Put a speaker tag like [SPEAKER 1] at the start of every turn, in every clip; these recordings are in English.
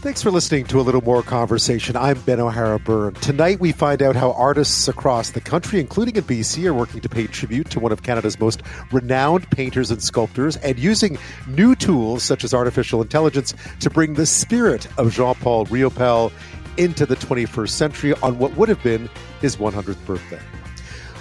[SPEAKER 1] Thanks for listening to a little more conversation. I'm Ben O'Hara Byrne. Tonight, we find out how artists across the country, including in BC, are working to pay tribute to one of Canada's most renowned painters and sculptors and using new tools such as artificial intelligence to bring the spirit of Jean Paul Riopelle into the 21st century on what would have been his 100th birthday.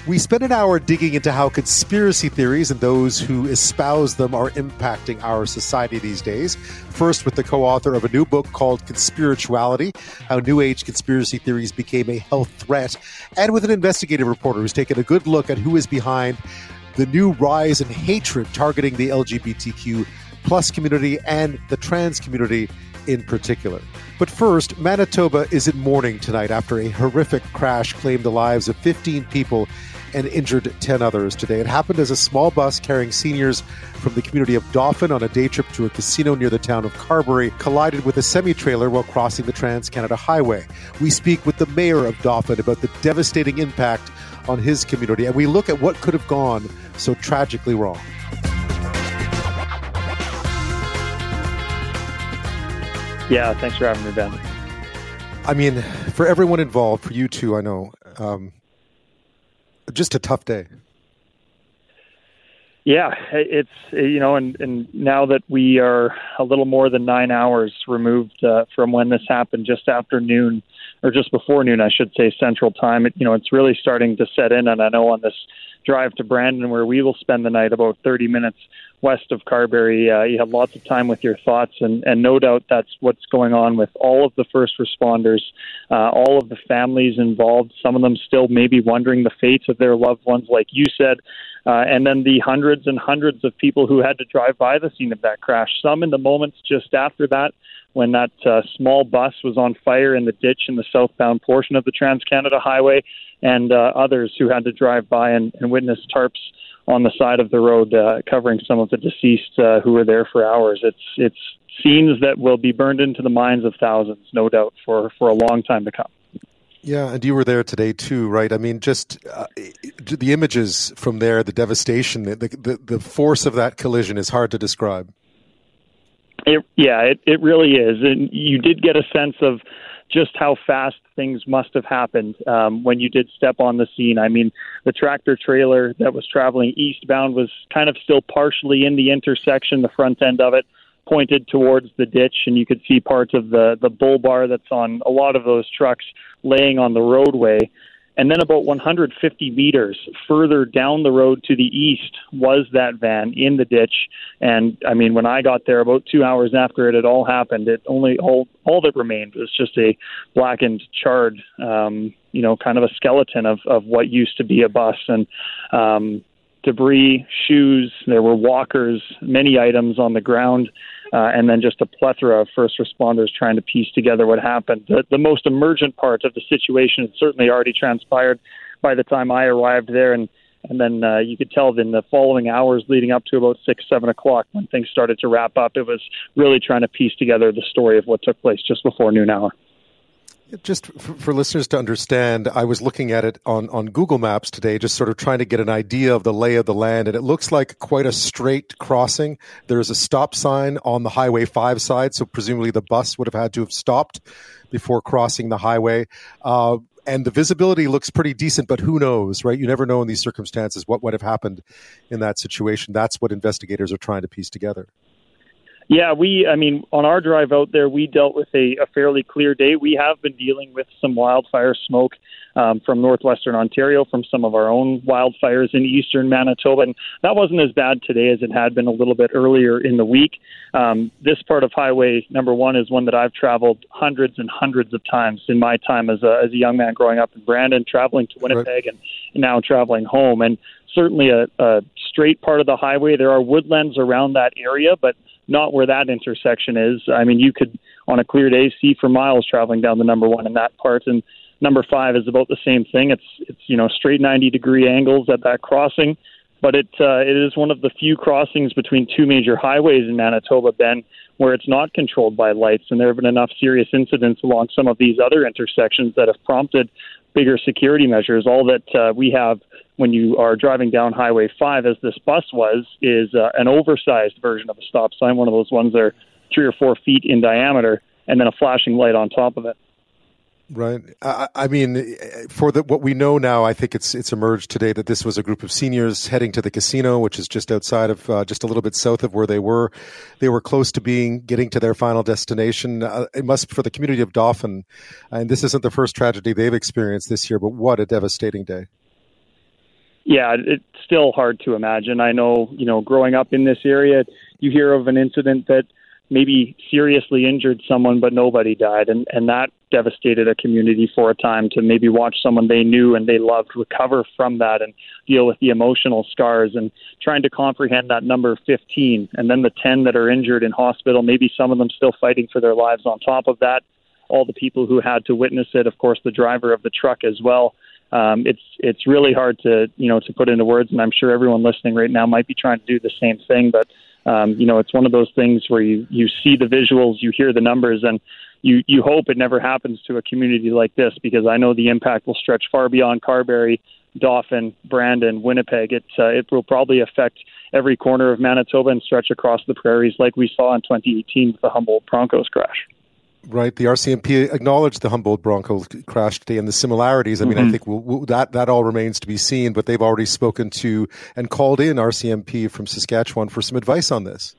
[SPEAKER 1] We spent an hour digging into how conspiracy theories and those who espouse them are impacting our society these days. First, with the co author of a new book called Conspirituality How New Age Conspiracy Theories Became a Health Threat, and with an investigative reporter who's taken a good look at who is behind the new rise in hatred targeting the LGBTQ plus community and the trans community in particular. But first, Manitoba is in mourning tonight after a horrific crash claimed the lives of 15 people and injured 10 others today. It happened as a small bus carrying seniors from the community of Dauphin on a day trip to a casino near the town of Carberry collided with a semi trailer while crossing the Trans Canada Highway. We speak with the mayor of Dauphin about the devastating impact on his community, and we look at what could have gone so tragically wrong.
[SPEAKER 2] Yeah, thanks for having me, Ben.
[SPEAKER 1] I mean, for everyone involved, for you too, I know, um, just a tough day.
[SPEAKER 2] Yeah, it's you know, and and now that we are a little more than nine hours removed uh, from when this happened, just after noon or just before noon, I should say, Central Time. It, you know, it's really starting to set in, and I know on this drive to Brandon, where we will spend the night, about 30 minutes west of Carberry. Uh, you have lots of time with your thoughts, and, and no doubt that's what's going on with all of the first responders, uh, all of the families involved. Some of them still maybe wondering the fates of their loved ones, like you said. Uh, and then the hundreds and hundreds of people who had to drive by the scene of that crash. Some in the moments just after that, when that uh, small bus was on fire in the ditch in the southbound portion of the Trans Canada Highway, and uh, others who had to drive by and, and witness tarps on the side of the road uh, covering some of the deceased uh, who were there for hours. It's it's scenes that will be burned into the minds of thousands, no doubt, for for a long time to come.
[SPEAKER 1] Yeah, and you were there today too, right? I mean, just uh, the images from there, the devastation, the, the the force of that collision is hard to describe.
[SPEAKER 2] It, yeah, it it really is, and you did get a sense of just how fast things must have happened um, when you did step on the scene. I mean, the tractor trailer that was traveling eastbound was kind of still partially in the intersection, the front end of it pointed towards the ditch, and you could see parts of the the bull bar that's on a lot of those trucks laying on the roadway. And then about 150 meters further down the road to the east was that van in the ditch. And I mean, when I got there about two hours after it had all happened, it only all all that remained was just a blackened, charred, um, you know, kind of a skeleton of of what used to be a bus. And um, debris, shoes, there were walkers, many items on the ground uh, and then just a plethora of first responders trying to piece together what happened. The, the most emergent part of the situation had certainly already transpired by the time I arrived there, and and then uh, you could tell in the following hours leading up to about six, seven o'clock when things started to wrap up, it was really trying to piece together the story of what took place just before noon hour.
[SPEAKER 1] Just for, for, listeners to understand, I was looking at it on, on Google Maps today, just sort of trying to get an idea of the lay of the land, and it looks like quite a straight crossing. There's a stop sign on the Highway 5 side, so presumably the bus would have had to have stopped before crossing the highway. Uh, and the visibility looks pretty decent, but who knows, right? You never know in these circumstances what would have happened in that situation. That's what investigators are trying to piece together.
[SPEAKER 2] Yeah, we, I mean, on our drive out there, we dealt with a, a fairly clear day. We have been dealing with some wildfire smoke um, from northwestern Ontario, from some of our own wildfires in eastern Manitoba, and that wasn't as bad today as it had been a little bit earlier in the week. Um, this part of Highway number one is one that I've traveled hundreds and hundreds of times in my time as a, as a young man growing up in Brandon, traveling to Winnipeg, right. and, and now traveling home. And certainly a, a straight part of the highway. There are woodlands around that area, but not where that intersection is. I mean, you could on a clear day see for miles traveling down the number one in that part, and number five is about the same thing. It's it's you know straight 90 degree angles at that crossing, but it uh, it is one of the few crossings between two major highways in Manitoba, Ben, where it's not controlled by lights, and there have been enough serious incidents along some of these other intersections that have prompted bigger security measures. All that uh, we have when you are driving down Highway 5, as this bus was, is uh, an oversized version of a stop sign, one of those ones that are three or four feet in diameter. and then a flashing light on top of it.
[SPEAKER 1] Right. I, I, mean, for the, what we know now, I think it's it's emerged today that this was a group of seniors heading to the casino, which is just outside of, uh, just a little bit south of where they were. They were close to being getting to their final destination. Uh, it must for the community of Dauphin, and this isn't the first tragedy they've experienced this year, but what a devastating day.
[SPEAKER 2] Yeah, it's still hard to imagine. I know, you know, growing up in this area, you hear of an incident that maybe seriously injured someone, but nobody died, and and that devastated a community for a time. To maybe watch someone they knew and they loved recover from that and deal with the emotional scars, and trying to comprehend that number 15, and then the 10 that are injured in hospital. Maybe some of them still fighting for their lives. On top of that, all the people who had to witness it. Of course, the driver of the truck as well. Um, it's it's really hard to you know to put into words, and I'm sure everyone listening right now might be trying to do the same thing, but um, you know, it's one of those things where you you see the visuals, you hear the numbers, and you you hope it never happens to a community like this because I know the impact will stretch far beyond Carberry, Dauphin, Brandon, Winnipeg. It uh, it will probably affect every corner of Manitoba and stretch across the prairies like we saw in 2018 with the Humboldt Broncos crash.
[SPEAKER 1] Right, the RCMP acknowledged the Humboldt Bronco crash today and the similarities. I mean, mm-hmm. I think we'll, we'll, that that all remains to be seen. But they've already spoken to and called in RCMP from Saskatchewan for some advice on this.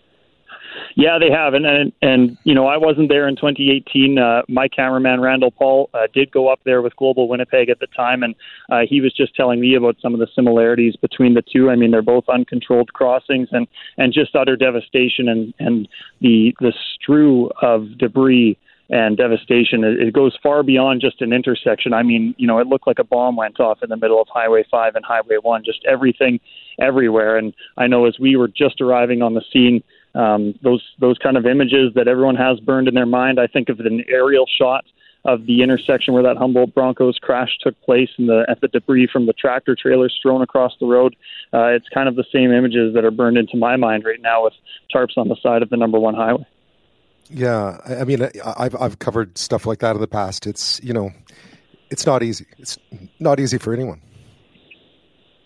[SPEAKER 2] Yeah, they have, and and, and you know, I wasn't there in 2018. Uh, my cameraman Randall Paul uh, did go up there with Global Winnipeg at the time, and uh, he was just telling me about some of the similarities between the two. I mean, they're both uncontrolled crossings, and and just utter devastation, and and the the strew of debris and devastation. It, goes far beyond just an intersection. I mean, you know, it looked like a bomb went off in the middle of Highway 5 and Highway 1, just everything everywhere. And I know as we were just arriving on the scene, um, those those kind of images that everyone has burned in their mind. I think of an aerial shot of the intersection where that Humboldt Broncos crash took place and the at the debris from the tractor trailers thrown across the road. Uh, it's kind of the same images that are burned into my mind right now with tarps on the side of the number one highway.
[SPEAKER 1] Yeah, I mean, I've I've covered stuff like that in the past. It's you know, it's not easy. It's not easy for anyone.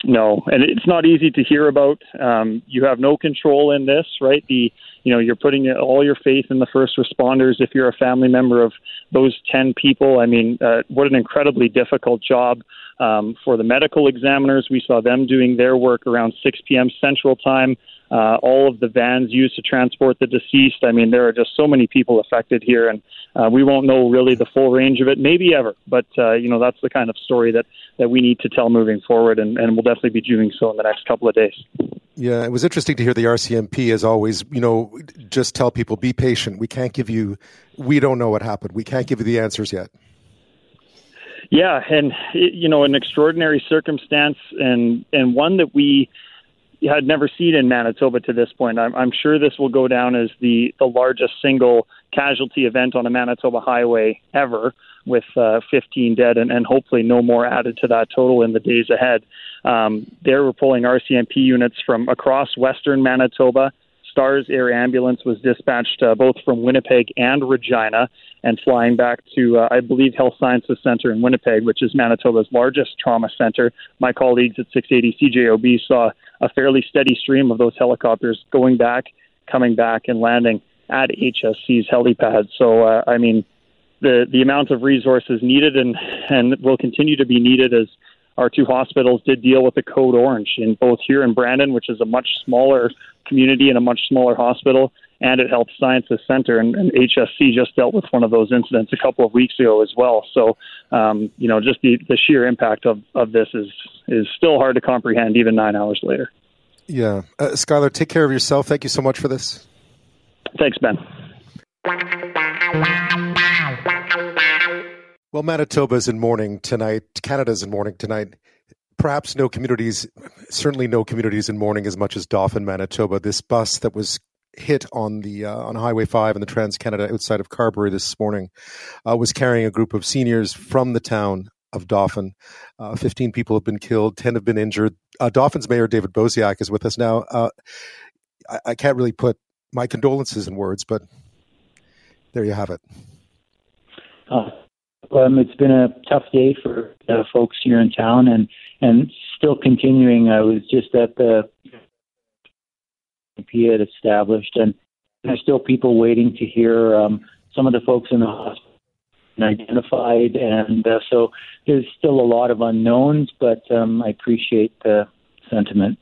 [SPEAKER 2] No, and it's not easy to hear about. Um, you have no control in this, right? The you know you're putting all your faith in the first responders. If you're a family member of those ten people, I mean, uh, what an incredibly difficult job um, for the medical examiners. We saw them doing their work around 6 p.m. Central Time uh, all of the vans used to transport the deceased. I mean, there are just so many people affected here, and uh, we won't know really the full range of it, maybe ever. But uh, you know, that's the kind of story that that we need to tell moving forward, and, and we'll definitely be doing so in the next couple of days.
[SPEAKER 1] Yeah, it was interesting to hear the RCMP, as always, you know, just tell people be patient. We can't give you, we don't know what happened. We can't give you the answers yet.
[SPEAKER 2] Yeah, and you know, an extraordinary circumstance, and and one that we had never seen in Manitoba to this point. I'm, I'm sure this will go down as the, the largest single casualty event on a Manitoba highway ever, with uh, 15 dead and, and hopefully no more added to that total in the days ahead. Um, they were pulling RCMP units from across western Manitoba. STARS Air Ambulance was dispatched uh, both from Winnipeg and Regina and flying back to, uh, I believe, Health Sciences Center in Winnipeg, which is Manitoba's largest trauma center. My colleagues at 680 CJOB saw a fairly steady stream of those helicopters going back, coming back, and landing at HSC's helipad. So, uh, I mean, the the amount of resources needed and and will continue to be needed as our two hospitals did deal with the code orange in both here in Brandon, which is a much smaller community and a much smaller hospital, and at Health Sciences Center. And, and HSC just dealt with one of those incidents a couple of weeks ago as well. So, um, you know, just the, the sheer impact of, of this is is still hard to comprehend even nine hours later.
[SPEAKER 1] Yeah. Uh, Skylar, take care of yourself. Thank you so much for this.
[SPEAKER 2] Thanks, Ben.
[SPEAKER 1] Well, Manitoba's in mourning tonight. Canada's in mourning tonight. Perhaps no communities, certainly no communities in mourning as much as Dauphin, Manitoba. This bus that was hit on the uh, on Highway Five in the Trans Canada outside of Carberry this morning uh, was carrying a group of seniors from the town of Dauphin. Uh, Fifteen people have been killed, ten have been injured. Uh, Dauphin's mayor David Bosiak is with us now. Uh, I, I, can't really put my condolences in words, but there you have it.
[SPEAKER 3] Uh, um, it's been a tough day for uh, folks here in town, and and still continuing. I was just at the P had established, and there's still people waiting to hear um, some of the folks in the hospital identified, and uh, so there's still a lot of unknowns. But um, I appreciate the sentiment.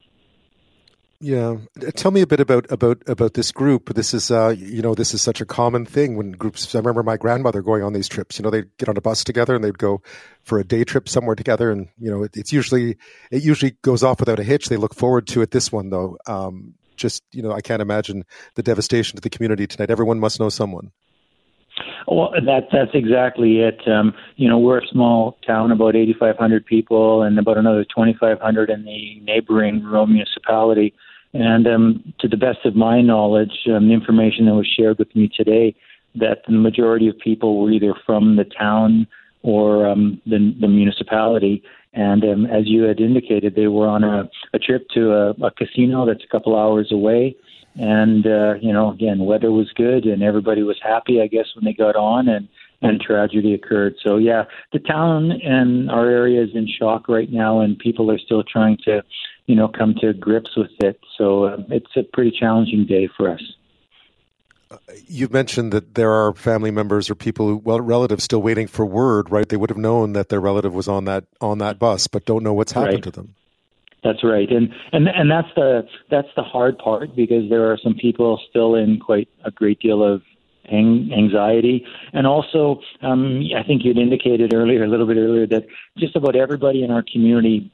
[SPEAKER 1] Yeah, tell me a bit about about about this group. This is, uh, you know, this is such a common thing when groups. I remember my grandmother going on these trips. You know, they'd get on a bus together and they'd go for a day trip somewhere together, and you know, it, it's usually it usually goes off without a hitch. They look forward to it. This one, though, um, just you know, I can't imagine the devastation to the community tonight. Everyone must know someone.
[SPEAKER 3] Well, that that's exactly it. Um, you know, we're a small town, about 8,500 people, and about another 2,500 in the neighboring rural municipality. And um, to the best of my knowledge, um, the information that was shared with me today, that the majority of people were either from the town or um, the, the municipality. And um, as you had indicated, they were on a, a trip to a, a casino that's a couple hours away. And uh, you know, again, weather was good, and everybody was happy, I guess, when they got on, and and tragedy occurred. So yeah, the town and our area is in shock right now, and people are still trying to you know, come to grips with it. So uh, it's a pretty challenging day for us.
[SPEAKER 1] You've mentioned that there are family members or people, who, well, relatives still waiting for word, right? They would have known that their relative was on that on that bus, but don't know what's happened
[SPEAKER 3] right.
[SPEAKER 1] to them.
[SPEAKER 3] That's right, and and and that's the that's the hard part because there are some people still in quite a great deal of anxiety, and also um, I think you'd indicated earlier, a little bit earlier, that just about everybody in our community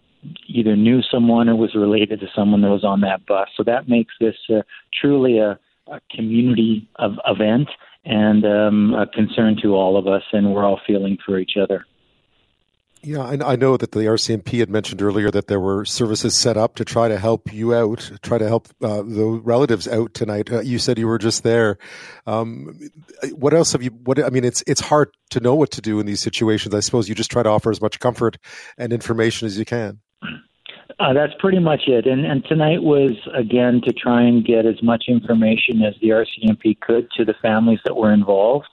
[SPEAKER 3] either knew someone or was related to someone that was on that bus. So that makes this uh, truly a, a community of event and um, a concern to all of us, and we're all feeling for each other.
[SPEAKER 1] Yeah, I, know that the RCMP had mentioned earlier that there were services set up to try to help you out, try to help uh, the relatives out tonight. Uh, you said you were just there. Um, what else have you? What I mean, it's it's hard to know what to do in these situations. I suppose you just try to offer as much comfort and information as you can.
[SPEAKER 3] Uh, that's pretty much it. And, and tonight was, again, to try and get as much information as the RCMP could to the families that were involved.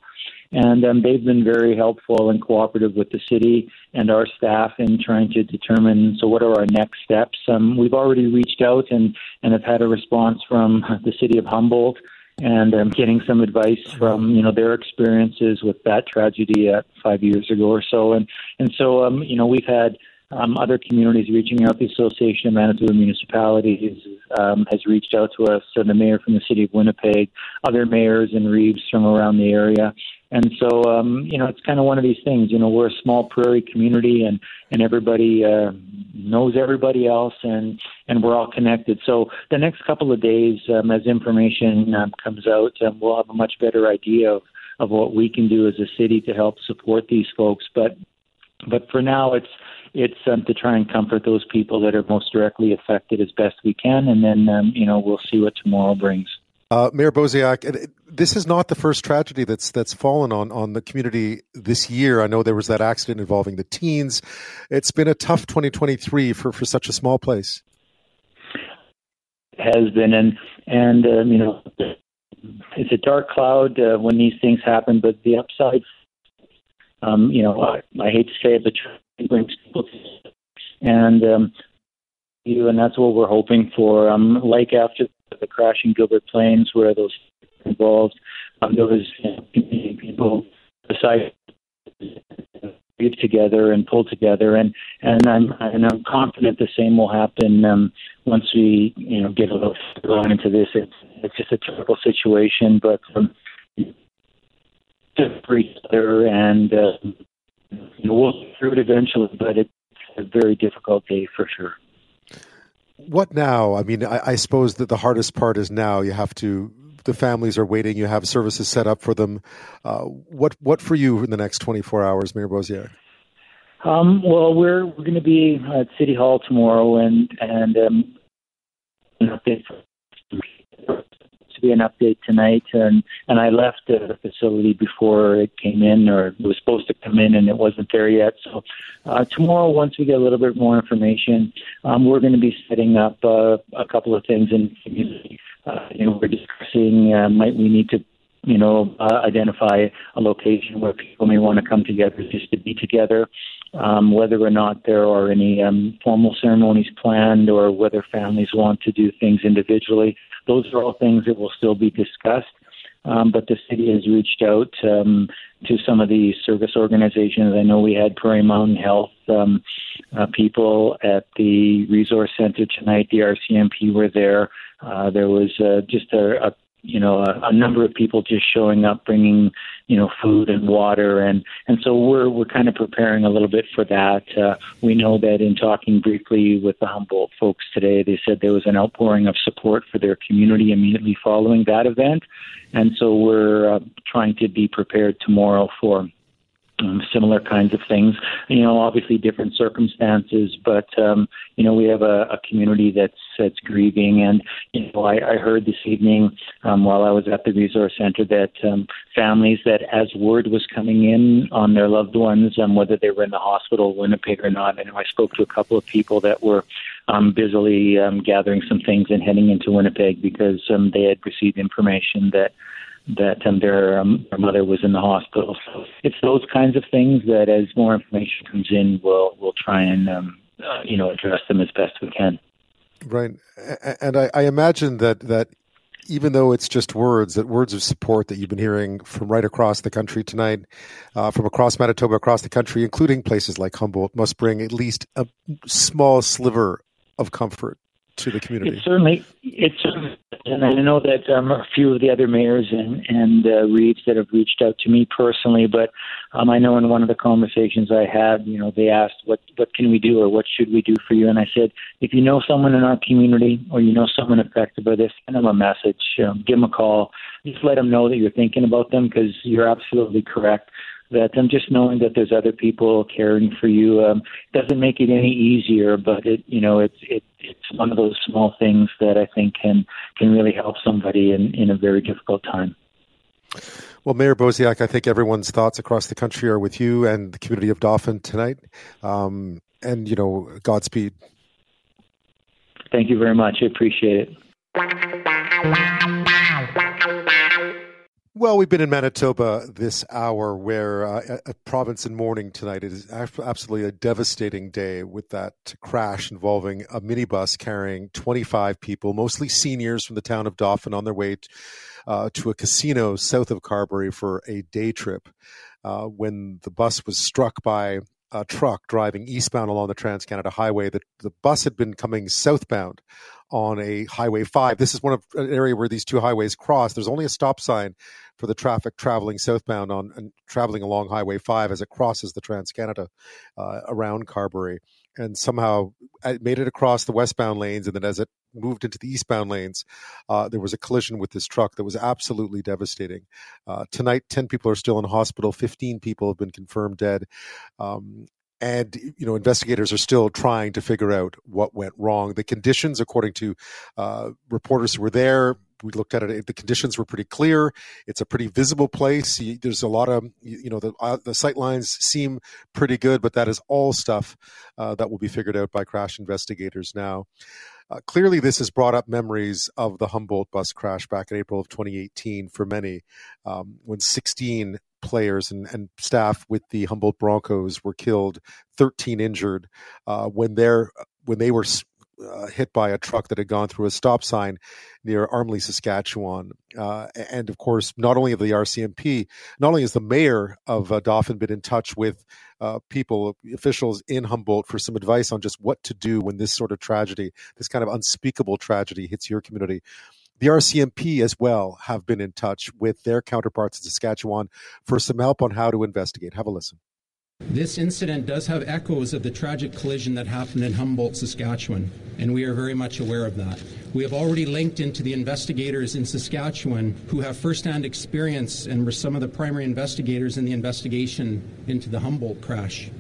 [SPEAKER 3] And um, they've been very helpful and cooperative with the city and our staff in trying to determine so what are our next steps. Um, we've already reached out and, and have had a response from the city of Humboldt and um, getting some advice from you know their experiences with that tragedy at five years ago or so. And and so um, you know we've had um, other communities reaching out. The Association of Manitoba Municipalities um, has reached out to us. So the mayor from the city of Winnipeg, other mayors and reeves from around the area. And so, um, you know, it's kind of one of these things. You know, we're a small prairie community, and and everybody uh, knows everybody else, and and we're all connected. So the next couple of days, um, as information um, comes out, um, we'll have a much better idea of of what we can do as a city to help support these folks. But but for now, it's it's um, to try and comfort those people that are most directly affected as best we can, and then um, you know we'll see what tomorrow brings.
[SPEAKER 1] Uh, Mayor Bosiak, this is not the first tragedy that's that's fallen on on the community this year. I know there was that accident involving the teens. It's been a tough 2023 for for such a small place.
[SPEAKER 3] It has been, and and um, you know, it's a dark cloud uh, when these things happen. But the upside, um, you know, I, I hate to say it, but brings people together. And um, you, and that's what we're hoping for. Um, like after the crash in Gilbert Plains, where those involved, um, there was you know, people decided to get together and pull together, and and I'm and I'm confident the same will happen um, once we you know get a little going into this. It's it's just a terrible situation, but um, to other and. Uh, you know, we'll get through it eventually, but it's a very difficult day for sure.
[SPEAKER 1] What now? I mean, I, I suppose that the hardest part is now you have to. The families are waiting. You have services set up for them. Uh, what what for you in the next twenty four hours, Mayor Bosiak?
[SPEAKER 3] Um, well, we're we're going to be at City Hall tomorrow, and and um, an update to be an update tonight, and and I left the facility before it came in, or it was supposed to come in, and it wasn't there yet. So uh, tomorrow, once we get a little bit more information, um, we're going to be setting up uh, a couple of things, and uh, you know, we're discussing uh, might we need to you know, uh, identify a location where people may want to come together just to be together. Um, whether or not there are any um, formal ceremonies planned or whether families want to do things individually. Those are all things that will still be discussed. um, but the city has reached out um, to some of the service organizations. I know we had Prairie Mountain Health um, uh, people at the resource center tonight. The RCMP were there. Uh, there was uh, just a, a you know a, a number of people just showing up bringing you know food and water. And and so we're we're kind of preparing a little bit for that. Uh, we know that in talking briefly with the Humboldt folks today they said there was an outpouring of support for their community immediately following that event. And so we're uh, trying to be prepared tomorrow for um, similar kinds of things. You know, obviously different circumstances, but um, you know we have a, a community that's that's grieving, and you know I, I heard this evening um, while I was at the resource center that um, families that as word was coming in on their loved ones, um, whether they were in the hospital, Winnipeg or not, and I spoke to a couple of people that were um, busily um, gathering some things and heading into Winnipeg because um, they had received information that that um, their, um, their mother was in the hospital. So it's those kinds of things that, as more information comes in, we'll we'll try and um, uh, you know address them as best we can.
[SPEAKER 1] Right, and I, I imagine that that even though it's just words, that words of support that you've been hearing from right across the country tonight, uh, from across Manitoba, across the country, including places like Humboldt, must bring at least a small sliver of comfort to the community.
[SPEAKER 3] It certainly, it's and I know that um, a few of the other mayors and and uh, reeves that have reached out to me personally, but um, I know in one of the conversations I had, you know, they asked what what can we do or what should we do for you, and I said, if you know someone in our community or you know someone affected by this, send them a message, um, give them a call, just let them know that you're thinking about them because you're absolutely correct that um, just knowing that there's other people caring for you um, doesn't make it any easier, but it you know it's it, it's one of those small things that I think can can really help somebody in in a very difficult time.
[SPEAKER 1] Well, Mayor Bosiak, I think everyone's thoughts across the country are with you and the community of Dauphin tonight. Um, and, you know, Godspeed.
[SPEAKER 3] Thank you very much. I appreciate it.
[SPEAKER 1] Well, we've been in Manitoba this hour, where uh, a, province in mourning tonight. It is absolutely a devastating day with that crash involving a minibus carrying 25 people, mostly seniors from the town of Dauphin, on their way to, uh, to a casino south of Carberry for a day trip. Uh, when the bus was struck by a truck driving eastbound along the Trans Canada Highway, the, the bus had been coming southbound on a Highway 5. This is one of an area where these two highways cross. There's only a stop sign for the traffic traveling southbound on and traveling along Highway 5 as it crosses the Trans Canada uh, around Carberry. And somehow it made it across the westbound lanes. And then as it moved into the eastbound lanes, uh, there was a collision with this truck that was absolutely devastating. Uh, tonight, 10 people are still in hospital, 15 people have been confirmed dead. Um, and you know investigators are still trying to figure out what went wrong. The conditions according to uh, reporters who were there we looked at it the conditions were pretty clear. It's a pretty visible place. There's a lot of you know the uh, the sight lines seem pretty good but that is all stuff uh, that will be figured out by crash investigators now. Uh, clearly, this has brought up memories of the Humboldt bus crash back in April of 2018 for many, um, when 16 players and, and staff with the Humboldt Broncos were killed, 13 injured uh, when when they were uh, hit by a truck that had gone through a stop sign near Armley, Saskatchewan. Uh, and of course, not only of the RCMP, not only has the mayor of uh, Dauphin been in touch with uh, people, officials in Humboldt for some advice on just what to do when this sort of tragedy, this kind of unspeakable tragedy hits your community, the RCMP as well have been in touch with their counterparts in Saskatchewan for some help on how to investigate. Have a listen.
[SPEAKER 4] This incident does have echoes of the tragic collision that happened in Humboldt, Saskatchewan, and we are very much aware of that. We have already linked into the investigators in Saskatchewan who have firsthand experience and were some of the primary investigators in the investigation into the Humboldt crash.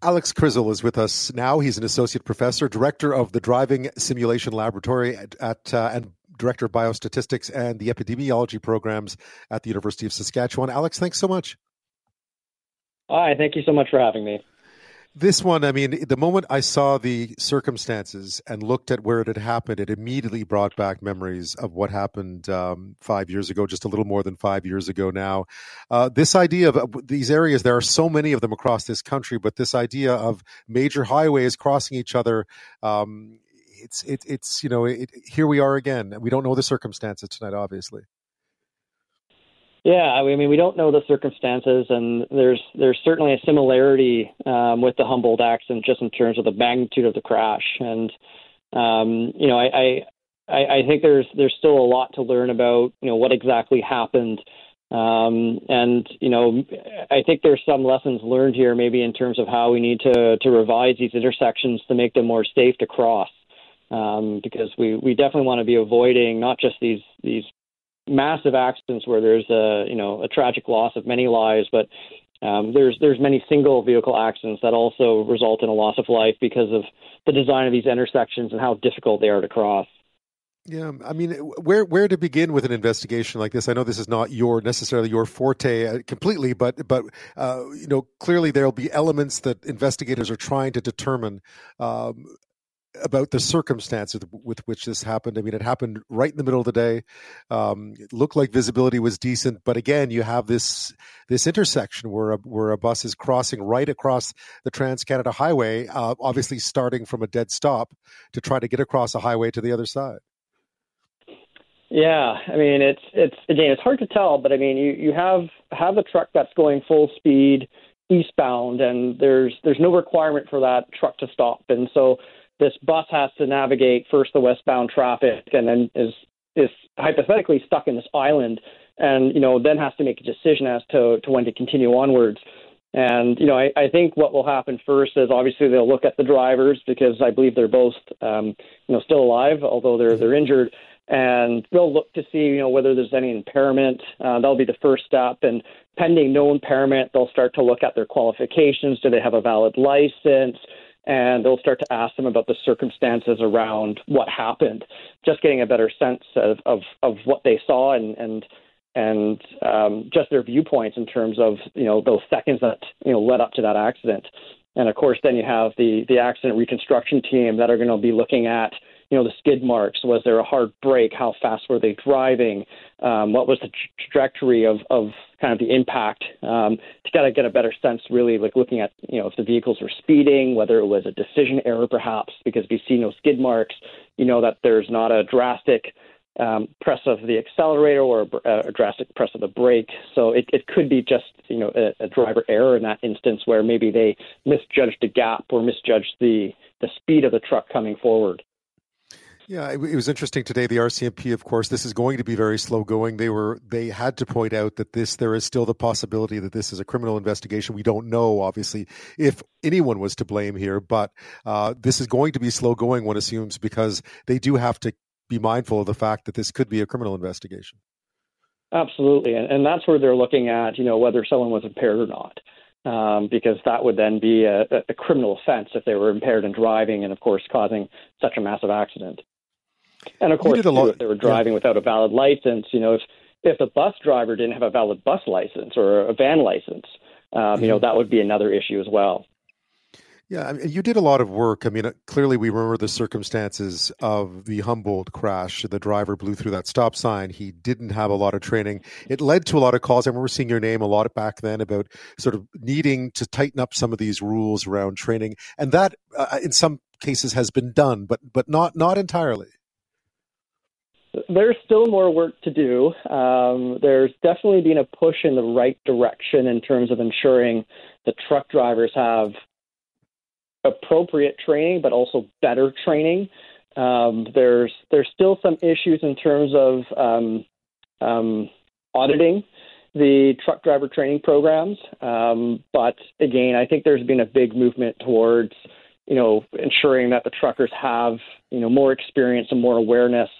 [SPEAKER 1] Alex Crizzle is with us now. He's an associate professor, director of the Driving Simulation Laboratory at, at uh, and director of biostatistics and the epidemiology programs at the University of Saskatchewan. Alex, thanks so much.
[SPEAKER 5] Hi, thank you so much for having me.
[SPEAKER 1] This one, I mean, the moment I saw the circumstances and looked at where it had happened, it immediately brought back memories of what happened um, five years ago, just a little more than five years ago now. Uh, this idea of these areas, there are so many of them across this country, but this idea of major highways crossing each other, um, it's it, it's you know it, here we are again. We don't know the circumstances tonight, obviously.
[SPEAKER 5] Yeah, I mean, we don't know the circumstances, and there's there's certainly a similarity um, with the Humboldt accident just in terms of the magnitude of the crash. And um, you know, I, I I think there's there's still a lot to learn about you know what exactly happened. Um, and you know, I think there's some lessons learned here, maybe in terms of how we need to to revise these intersections to make them more safe to cross. Um, because we, we definitely want to be avoiding not just these these massive accidents where there's a you know a tragic loss of many lives, but um, there's there's many single vehicle accidents that also result in a loss of life because of the design of these intersections and how difficult they are to cross.
[SPEAKER 1] Yeah, I mean, where where to begin with an investigation like this? I know this is not your necessarily your forte uh, completely, but but uh, you know clearly there'll be elements that investigators are trying to determine um, about the circumstances with which this happened. I mean, it happened right in the middle of the day. Um, it looked like visibility was decent, but again, you have this this intersection where a, where a bus is crossing right across the Trans Canada Highway, uh, obviously starting from a dead stop to try to get across a highway to the other side.
[SPEAKER 5] Yeah, I mean, it's it's again, it's hard to tell, but I mean, you you have have a truck that's going full speed eastbound, and there's there's no requirement for that truck to stop, and so this bus has to navigate first the westbound traffic and then is is hypothetically stuck in this island and you know then has to make a decision as to, to when to continue onwards. And you know I, I think what will happen first is obviously they'll look at the drivers because I believe they're both um, you know still alive although they're they're injured. And they'll look to see you know whether there's any impairment. Uh, that'll be the first step. And pending no impairment they'll start to look at their qualifications. Do they have a valid license and they'll start to ask them about the circumstances around what happened, just getting a better sense of, of, of what they saw and, and and um, just their viewpoints in terms of you know those seconds that you know led up to that accident. And of course, then you have the the accident reconstruction team that are going to be looking at you know the skid marks. Was there a hard brake? How fast were they driving? Um, what was the trajectory of of kind of the impact? Um, to kind of get a better sense, really, like looking at you know if the vehicles were speeding, whether it was a decision error, perhaps because we see no skid marks. You know that there's not a drastic um, press of the accelerator or a, a, drastic press of the brake. So it, it could be just you know a, a, driver error in that instance where maybe they misjudged a gap or misjudged the the speed of the truck coming forward.
[SPEAKER 1] Yeah, it, was interesting today. The RCMP, of course, this is going to be very slow going. They were they had to point out that this there is still the possibility that this is a criminal investigation. We don't know, obviously, if anyone was to blame here, but uh, this is going to be slow going. One assumes because they do have to be mindful of the fact that this could be a criminal investigation.
[SPEAKER 5] Absolutely, and, and that's where they're looking at, you know, whether someone was impaired or not. Um, because that would then be a, a criminal offense if they were impaired in driving and, of course, causing such a massive accident. And of course, too, if they were driving yeah. without a valid license, you know, if if the bus driver didn't have a valid bus license or a van license, um, mm-hmm. you know, mm-hmm. that would be another issue as well.
[SPEAKER 1] Yeah, I mean, you did a lot of work. I mean, uh, clearly we remember the circumstances of the Humboldt crash. The driver blew through that stop sign. He didn't have a lot of training. It led to a lot of calls. I remember seeing your name a lot back then about sort of needing to tighten up some of these rules around training, and that, uh, in some cases, has been done, but but not not entirely
[SPEAKER 5] there's still more work to do. Um, there's definitely been a push in the right direction in terms of ensuring the truck drivers have appropriate training, but also better training. Um, there's there's still some issues in terms of um, um auditing the truck driver training programs, um, but again, I think there's been a big movement towards you know ensuring that the truckers have you know more experience and more awareness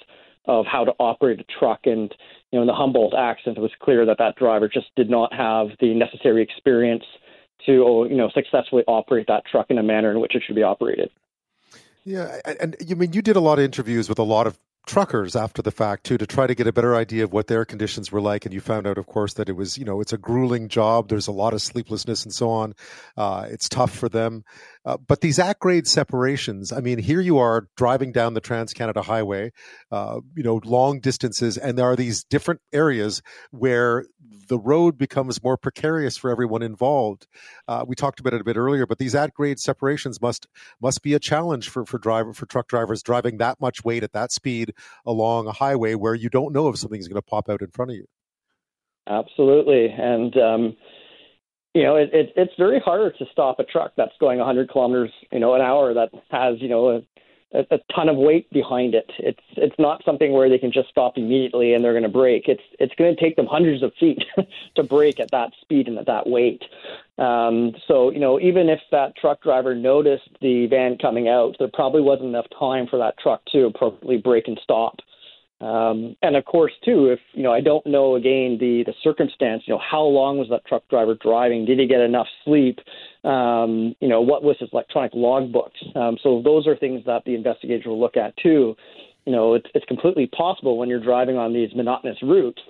[SPEAKER 5] of how to operate a truck. And you know, in the Humboldt accident, it was clear that that driver just did not have the necessary experience to you know successfully operate that truck in a manner in which it should be operated.
[SPEAKER 1] Yeah, and you I mean you did a lot of interviews with a lot of truckers after the fact too to try to get a better idea of what their conditions were like and you found out of course that it was you know it's a grueling job there's a lot of sleeplessness and so on uh, it's tough for them uh, but these at grade separations, I mean, here you are driving down the Trans Canada Highway, uh, you know, long distances, and there are these different areas where the road becomes more precarious for everyone involved. Uh, we talked about it a bit earlier, but these at grade separations must must be a challenge for for driver for truck drivers driving that much weight at that speed along a highway where you don't know if something's going to pop out in front of you.
[SPEAKER 5] absolutely. And um, you know, it, it, it's very hard to stop a truck that's going 100 kilometers, you know, an hour that has, you know, a, a, ton of weight behind it. It's it's not something where they can just stop immediately and they're going to brake. It's it's going to take them hundreds of feet to brake at that speed and at that weight. Um, so you know, even if that truck driver noticed the van coming out, there probably wasn't enough time for that truck to appropriately brake and stop. Um, and of course, too, if you know, I don't know again the the circumstance. You know, how long was that truck driver driving? Did he get enough sleep? Um, you know, what was his electronic logbooks? Um, so those are things that the investigators will look at too. You know, it's, it's completely possible when you're driving on these monotonous routes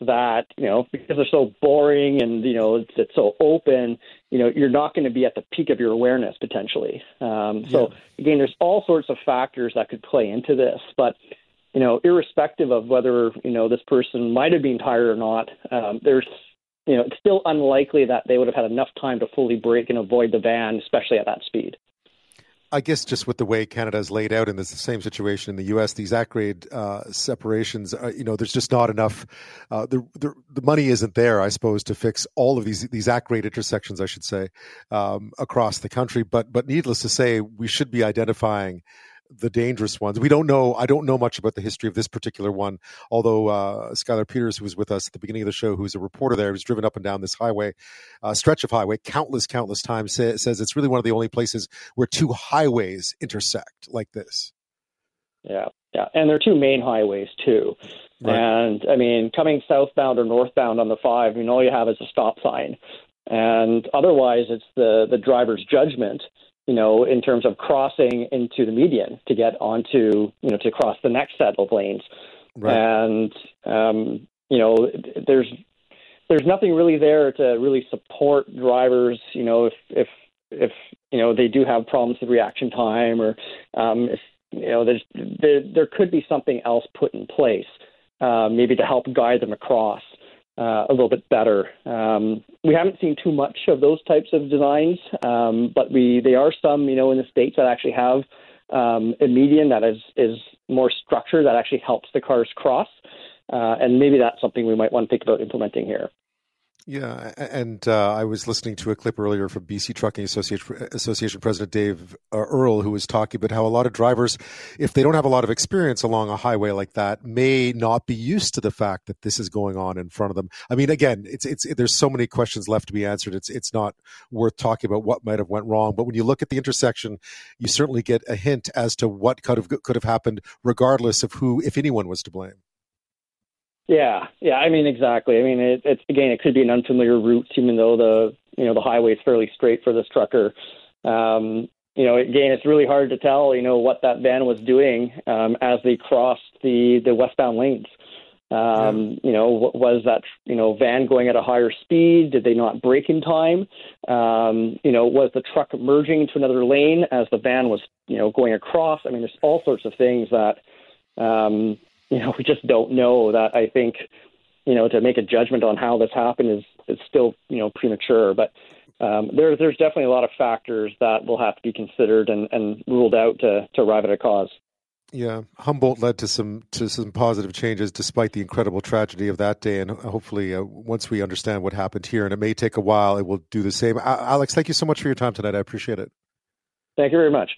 [SPEAKER 5] that you know because they're so boring and you know it's, it's so open you know you're not going to be at the peak of your awareness potentially um, so yeah. again there's all sorts of factors that could play into this but you know, irrespective of whether you know this person might have been tired or not, um, there's you know it's still unlikely that they would have had enough time to fully brake and avoid the van, especially at that speed.
[SPEAKER 1] I guess just with the way Canada is laid out, and there's the same situation in the U.S. These at grade uh, separations, uh, you know, there's just not enough. Uh, the, the, the money isn't there, I suppose, to fix all of these these at grade intersections, I should say, um, across the country. But but needless to say, we should be identifying the dangerous ones. We don't know. I don't know much about the history of this particular one. Although uh, Skylar Peters, who was with us at the beginning of the show, who's a reporter there, who's driven up and down this highway, uh, stretch of highway, countless, countless times, say, says it's really one of the only places where two highways intersect like this.
[SPEAKER 5] Yeah, yeah, and there are two main highways too. Right. And I mean, coming southbound or northbound on the five, I mean, all you have is a stop sign, and otherwise, it's the the driver's judgment you know, in terms of crossing into the median to get onto, you know, to cross the next set of lanes. Right. And, um, you know, there's there's nothing really there to really support drivers, you know, if if if you know they do have problems with reaction time or um, if you know there's there there could be something else put in place, uh, maybe to help guide them across uh, a little bit better. Um, we haven't seen too much of those types of designs, um, but we they are some you know in the states that actually have um, a median that is is more structured that actually helps the cars cross, uh, and maybe that's something we might want to think about implementing here.
[SPEAKER 1] Yeah, and uh, I was listening to a clip earlier from BC Trucking Association, Association President Dave Earle, who was talking about how a lot of drivers, if they don't have a lot of experience along a highway like that, may not be used to the fact that this is going on in front of them. I mean, again, it's it's there's so many questions left to be answered. It's it's not worth talking about what might have went wrong. But when you look at the intersection, you certainly get a hint as to what could have could have happened, regardless of who, if anyone, was to blame.
[SPEAKER 5] Yeah, yeah. I mean, exactly. I mean, it, it's again, it could be an unfamiliar route, even though the you know the highway is fairly straight for this trucker. Um, you know, again, it's really hard to tell. You know what that van was doing um, as they crossed the the westbound lanes. Um, you know, was that you know van going at a higher speed? Did they not brake in time? Um, you know, was the truck merging into another lane as the van was you know going across? I mean, there's all sorts of things that um, you know, we just don't know that. I think, you know, to make a judgment on how this happened is is still, you know, premature. But um, there, there's definitely a lot of factors that will have to be considered and, and ruled out to, to arrive at a cause.
[SPEAKER 1] Yeah, Humboldt led to some to some positive changes despite the incredible tragedy of that day, and hopefully, uh, once we understand what happened here, and it may take a while, it will do the same. Alex, thank you so much for your time tonight. I appreciate it.
[SPEAKER 5] Thank you very much.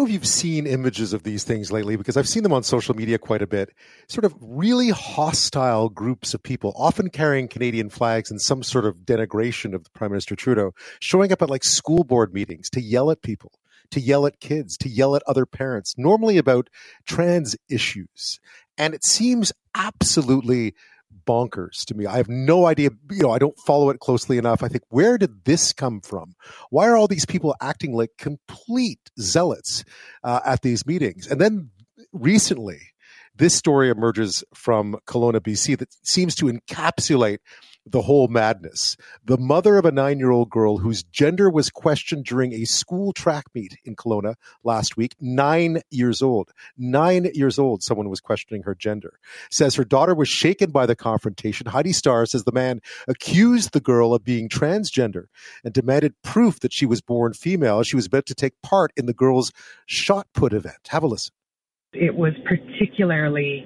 [SPEAKER 1] Know if you've seen images of these things lately because I've seen them on social media quite a bit. Sort of really hostile groups of people, often carrying Canadian flags and some sort of denigration of Prime Minister Trudeau, showing up at like school board meetings to yell at people, to yell at kids, to yell at other parents, normally about trans issues. And it seems absolutely bonkers to me. I have no idea. You know, I don't follow it closely enough. I think, where did this come from? Why are all these people acting like complete zealots uh, at these meetings? And then recently, this story emerges from Kelowna, BC, that seems to encapsulate the whole madness. The mother of a nine year old girl whose gender was questioned during a school track meet in Kelowna last week, nine years old. Nine years old, someone was questioning her gender. Says her daughter was shaken by the confrontation. Heidi Starr says the man accused the girl of being transgender and demanded proof that she was born female. She was about to take part in the girl's shot put event. Have a listen.
[SPEAKER 6] It was particularly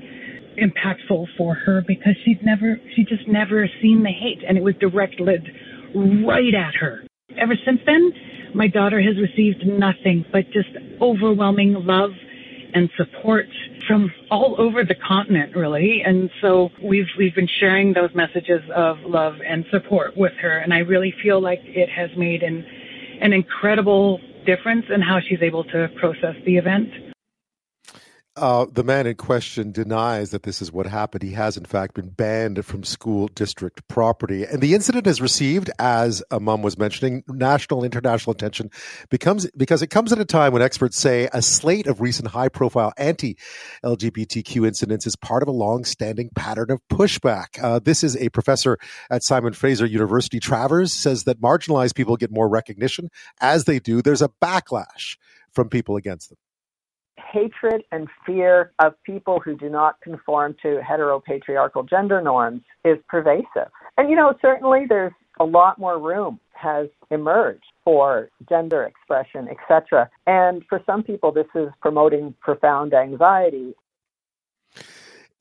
[SPEAKER 6] impactful for her because she'd never, she just never seen the hate and it was directed right at her. Ever since then, my daughter has received nothing but just overwhelming love and support from all over the continent, really. And so we've we've been sharing those messages of love and support with her, and I really feel like it has made an an incredible difference in how she's able to process the event.
[SPEAKER 1] Uh, the man in question denies that this is what happened. He has, in fact, been banned from school district property. And the incident has received, as a mom was mentioning, national and international attention becomes, because it comes at a time when experts say a slate of recent high profile anti LGBTQ incidents is part of a long standing pattern of pushback. Uh, this is a professor at Simon Fraser University. Travers says that marginalized people get more recognition. As they do, there's a backlash from people against them
[SPEAKER 7] hatred and fear of people who do not conform to heteropatriarchal gender norms is pervasive. And you know, certainly there's a lot more room has emerged for gender expression, etc. And for some people, this is promoting profound anxiety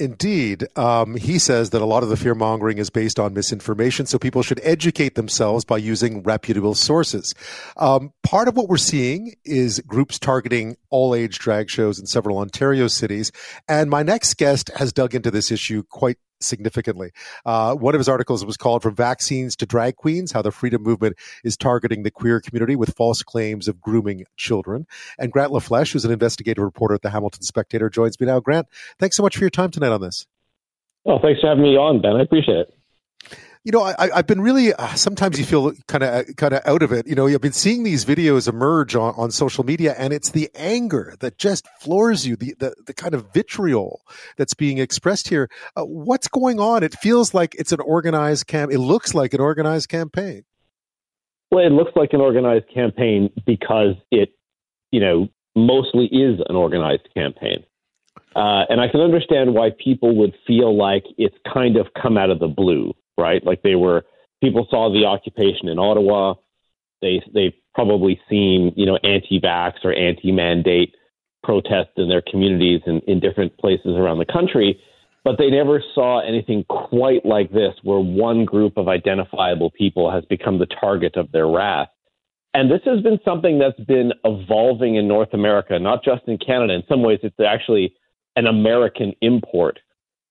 [SPEAKER 1] Indeed. Um, he says that a lot of the fear mongering is based on misinformation, so people should educate themselves by using reputable sources. Um, part of what we're seeing is groups targeting all age drag shows in several Ontario cities. And my next guest has dug into this issue quite significantly. Uh, one of his articles was called From Vaccines to Drag Queens How the Freedom Movement is Targeting the Queer Community with False Claims of Grooming Children. And Grant LaFleche, who's an investigative reporter at the Hamilton Spectator, joins me now. Grant, thanks so much for your time tonight on this.
[SPEAKER 8] Oh, thanks for having me on, Ben. I appreciate it
[SPEAKER 1] you know, I, have been really. Uh, sometimes you feel kind of kind of out of it. You know, you've been seeing these videos emerge on, on social media, and it's the anger that just floors you, the the, the kind of vitriol that's being expressed here. Uh, what's going on? It feels like it's an organized camp. It looks like an organized campaign.
[SPEAKER 8] Well, it looks like an organized campaign because it, you know, mostly is an organized campaign. Uh, and I can understand why people would feel like it's kind of come out of the blue right? Like they were people saw the occupation in Ottawa. They they've probably seen you know anti-vax or anti-mandate protests in their communities in, in different places around the country, but they never saw anything quite like this, where one group of identifiable people has become the target of their wrath. And this has been something that's been evolving in North America, not just in Canada. In some ways, it's actually an American import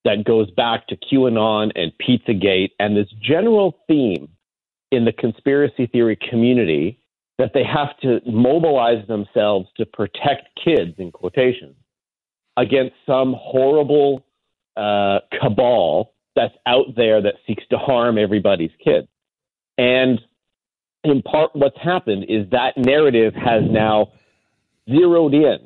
[SPEAKER 8] that goes back to QAnon and Pizzagate and this general theme in the conspiracy theory community that they have to mobilize themselves to protect kids, in quotations, against some horrible uh, cabal that's out there that seeks to harm everybody's kids. And in part, what's happened is that narrative has now zeroed in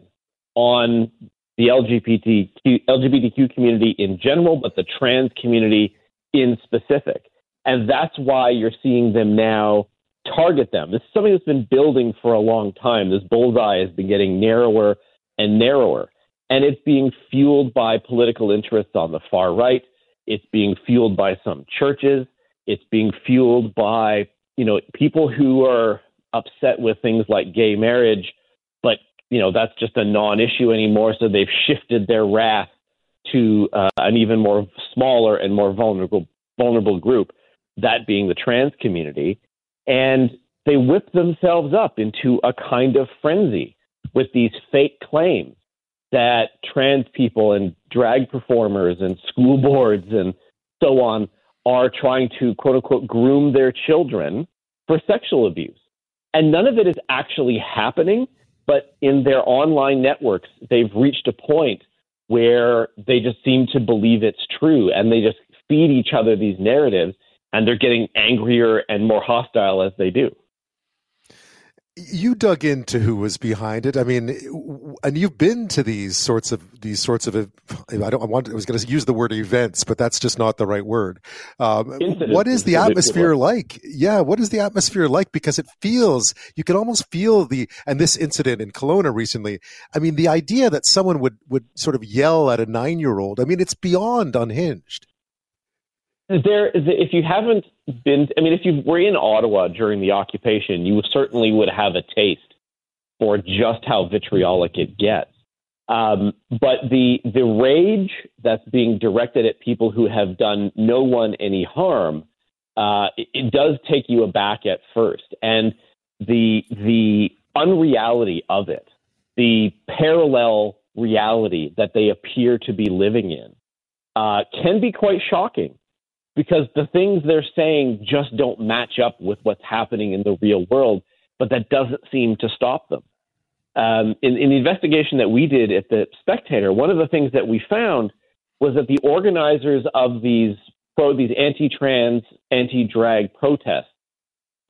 [SPEAKER 8] on the LGBTQ, LGBTQ community in general, but the trans community in specific. And that's why you're seeing them now target them. This is something that's been building for a long time. This bullseye has been getting narrower and narrower. And it's being fueled by political interests on the far right. It's being fueled by some churches. It's being fueled by, you know, people who are upset with things like gay marriage, you know that's just a non-issue anymore. So they've shifted their wrath to uh, an even more smaller and more vulnerable vulnerable group, that being the trans community, and they whip themselves up into a kind of frenzy with these fake claims that trans people and drag performers and school boards and so on are trying to quote unquote groom their children for sexual abuse. And none of it is actually happening. But in their online networks, they've reached a point where they just seem to believe it's true and they just feed each other these narratives and they're getting angrier and more hostile as they do
[SPEAKER 1] you dug into who was behind it. I mean, and you've been to these sorts of these sorts of. I don't. I, want, I was going to use the word events, but that's just not the right word. Um, what is the atmosphere like? Yeah, what is the atmosphere like? Because it feels you can almost feel the. And this incident in Kelowna recently. I mean, the idea that someone would would sort of yell at a nine year old. I mean, it's beyond unhinged.
[SPEAKER 8] There, if you haven't been, I mean, if you were in Ottawa during the occupation, you certainly would have a taste for just how vitriolic it gets. Um, but the the rage that's being directed at people who have done no one any harm, uh, it, it does take you aback at first, and the the unreality of it, the parallel reality that they appear to be living in, uh, can be quite shocking because the things they're saying just don't match up with what's happening in the real world, but that doesn't seem to stop them. Um, in, in the investigation that we did at the Spectator, one of the things that we found was that the organizers of these pro these anti-trans, anti-drag protests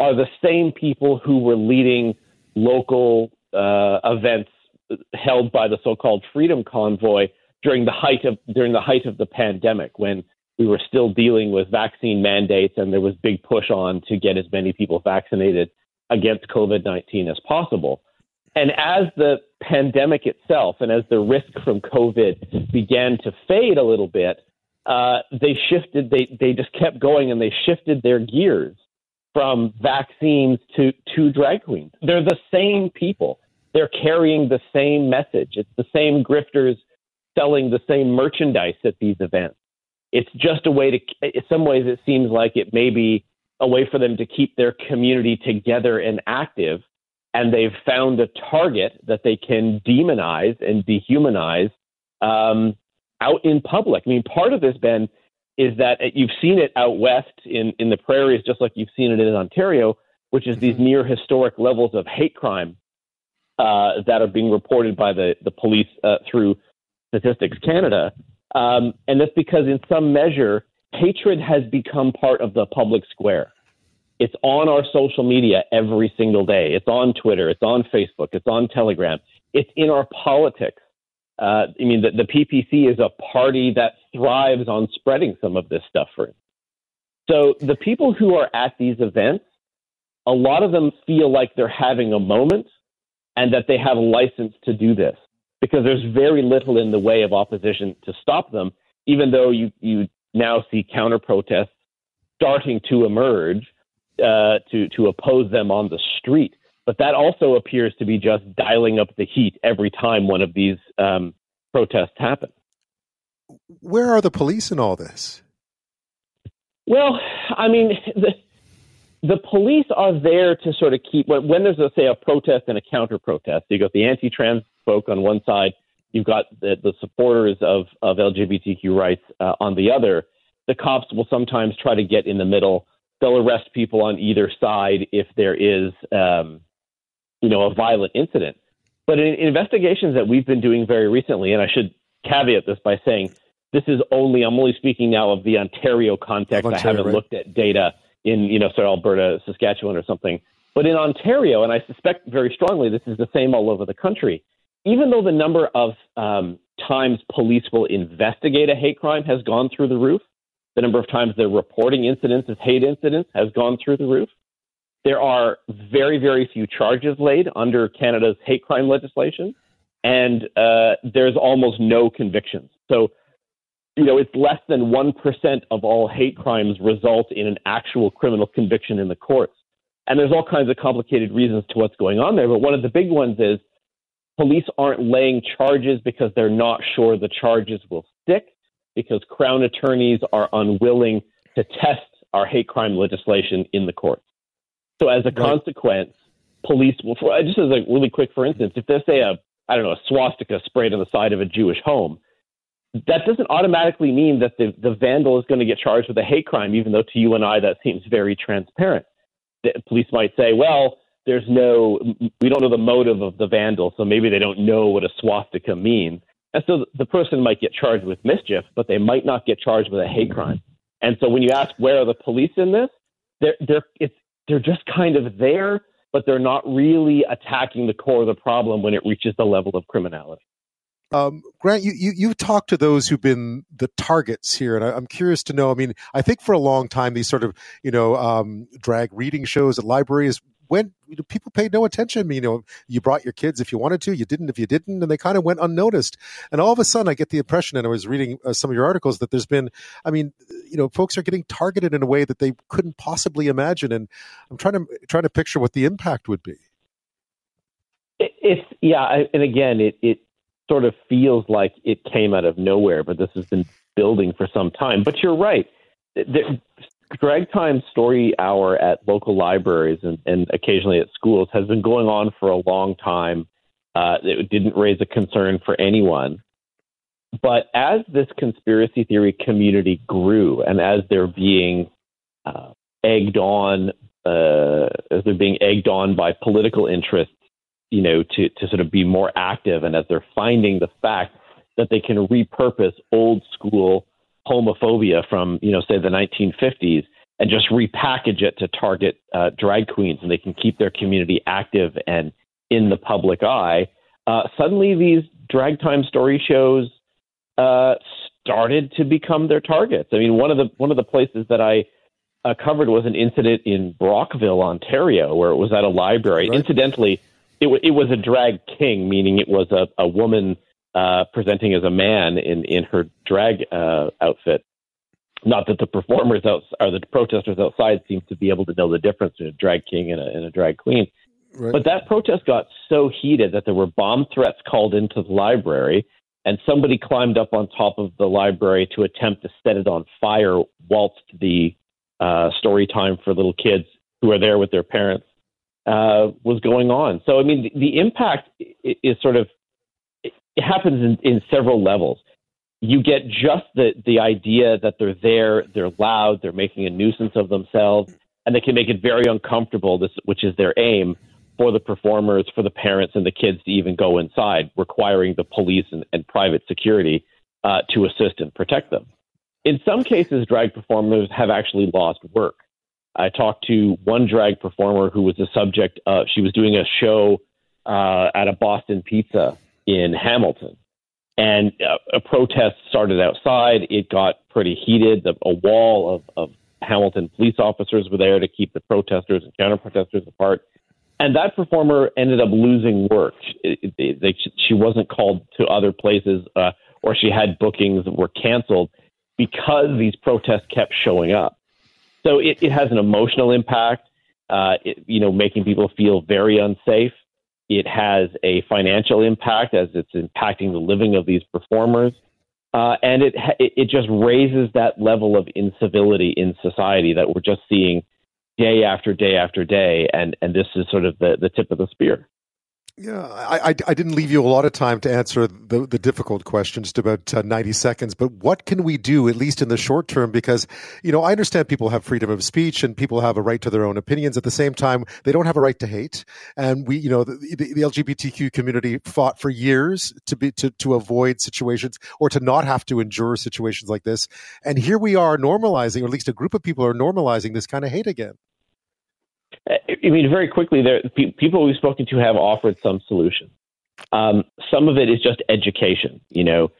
[SPEAKER 8] are the same people who were leading local uh, events held by the so-called Freedom Convoy during the height of during the height of the pandemic when we were still dealing with vaccine mandates and there was big push on to get as many people vaccinated against COVID-19 as possible. And as the pandemic itself and as the risk from COVID began to fade a little bit, uh, they shifted. They they just kept going and they shifted their gears from vaccines to to drag queens. They're the same people. They're carrying the same message. It's the same grifters selling the same merchandise at these events. It's just a way to, in some ways, it seems like it may be a way for them to keep their community together and active. And they've found a target that they can demonize and dehumanize um, out in public. I mean, part of this, Ben, is that you've seen it out west in, in the prairies, just like you've seen it in Ontario, which is these mm-hmm. near historic levels of hate crime uh, that are being reported by the, the police uh, through Statistics Canada. Um, and that's because, in some measure, hatred has become part of the public square. It's on our social media every single day. It's on Twitter. It's on Facebook. It's on Telegram. It's in our politics. Uh, I mean, the, the PPC is a party that thrives on spreading some of this stuff for. So the people who are at these events, a lot of them feel like they're having a moment and that they have a license to do this because there's very little in the way of opposition to stop them, even though you, you now see counter protests starting to emerge uh, to, to oppose them on the street. But that also appears to be just dialing up the heat every time one of these um, protests happen.
[SPEAKER 1] Where are the police in all this?
[SPEAKER 8] Well, I mean, the, the police are there to sort of keep when, when there's a say a protest and a counter protest. You got the anti-trans folk on one side, you've got the, the supporters of of LGBTQ rights uh, on the other. The cops will sometimes try to get in the middle. They'll arrest people on either side if there is, um, you know, a violent incident. But in investigations that we've been doing very recently, and I should caveat this by saying this is only I'm only speaking now of the Ontario context. Ontario, I haven't right? looked at data in you know, say Alberta, Saskatchewan, or something. But in Ontario, and I suspect very strongly this is the same all over the country, even though the number of um, times police will investigate a hate crime has gone through the roof, the number of times they're reporting incidents as hate incidents has gone through the roof. There are very, very few charges laid under Canada's hate crime legislation, and uh, there's almost no convictions. So you know, it's less than 1% of all hate crimes result in an actual criminal conviction in the courts. And there's all kinds of complicated reasons to what's going on there. But one of the big ones is police aren't laying charges because they're not sure the charges will stick, because Crown attorneys are unwilling to test our hate crime legislation in the courts. So as a right. consequence, police will, for, just as a really quick for instance, if they say a, I don't know, a swastika sprayed on the side of a Jewish home, that doesn't automatically mean that the, the vandal is going to get charged with a hate crime, even though to you and I that seems very transparent. The police might say, well, there's no, we don't know the motive of the vandal, so maybe they don't know what a swastika means. And so the person might get charged with mischief, but they might not get charged with a hate crime. And so when you ask where are the police in this, they're they're it's they're just kind of there, but they're not really attacking the core of the problem when it reaches the level of criminality.
[SPEAKER 1] Um, Grant, you, you you talked to those who've been the targets here, and I, am curious to know. I mean, I think for a long time these sort of you know um, drag reading shows at libraries know, people paid no attention. You know, you brought your kids if you wanted to, you didn't if you didn't, and they kind of went unnoticed. And all of a sudden, I get the impression, and I was reading uh, some of your articles that there's been, I mean, you know, folks are getting targeted in a way that they couldn't possibly imagine. And I'm trying to trying to picture what the impact would be.
[SPEAKER 8] It's yeah, and again, it it sort of feels like it came out of nowhere, but this has been building for some time. But you're right. The, drag time story hour at local libraries and, and occasionally at schools has been going on for a long time. Uh, it didn't raise a concern for anyone. But as this conspiracy theory community grew and as they're being uh, egged on, uh, as they're being egged on by political interests, you know, to, to sort of be more active, and as they're finding the fact that they can repurpose old school homophobia from, you know, say the 1950s and just repackage it to target uh, drag queens, and they can keep their community active and in the public eye. Uh, suddenly, these drag time story shows uh, started to become their targets. I mean, one of the one of the places that I uh, covered was an incident in Brockville, Ontario, where it was at a library. Right. Incidentally, it, w- it was a drag king, meaning it was a, a woman uh, presenting as a man in in her drag uh, outfit. Not that the performers out, or the protesters outside seem to be able to know the difference between a drag king and a, and a drag queen. Right. But that protest got so heated that there were bomb threats called into the library, and somebody climbed up on top of the library to attempt to set it on fire whilst the uh, story time for little kids who are there with their parents uh, was going on. So, I mean, the, the impact is, is sort of it happens in, in several levels. You get just the the idea that they're there, they're loud, they're making a nuisance of themselves, and they can make it very uncomfortable. This, which is their aim, for the performers, for the parents, and the kids to even go inside, requiring the police and, and private security uh, to assist and protect them. In some cases, drag performers have actually lost work. I talked to one drag performer who was the subject of, she was doing a show uh, at a Boston Pizza in Hamilton. And uh, a protest started outside. It got pretty heated. The, a wall of, of Hamilton police officers were there to keep the protesters and counter protesters apart and that performer ended up losing work. It, it, they, she wasn't called to other places, uh, or she had bookings that were canceled because these protests kept showing up. So it, it has an emotional impact, uh, it, you know, making people feel very unsafe. It has a financial impact as it's impacting the living of these performers. Uh, and it, it just raises that level of incivility in society that we're just seeing day after day after day, and and this is sort of the the tip of the spear.
[SPEAKER 1] Yeah, I, I, I, didn't leave you a lot of time to answer the, the difficult questions, just about uh, 90 seconds. But what can we do, at least in the short term? Because, you know, I understand people have freedom of speech and people have a right to their own opinions. At the same time, they don't have a right to hate. And we, you know, the, the, the LGBTQ community fought for years to be to, to avoid situations or to not have to endure situations like this. And here we are normalizing, or at least a group of people are normalizing this kind of hate again.
[SPEAKER 8] I mean, very quickly, there people we've spoken to have offered some solutions. Um, some of it is just education, you know,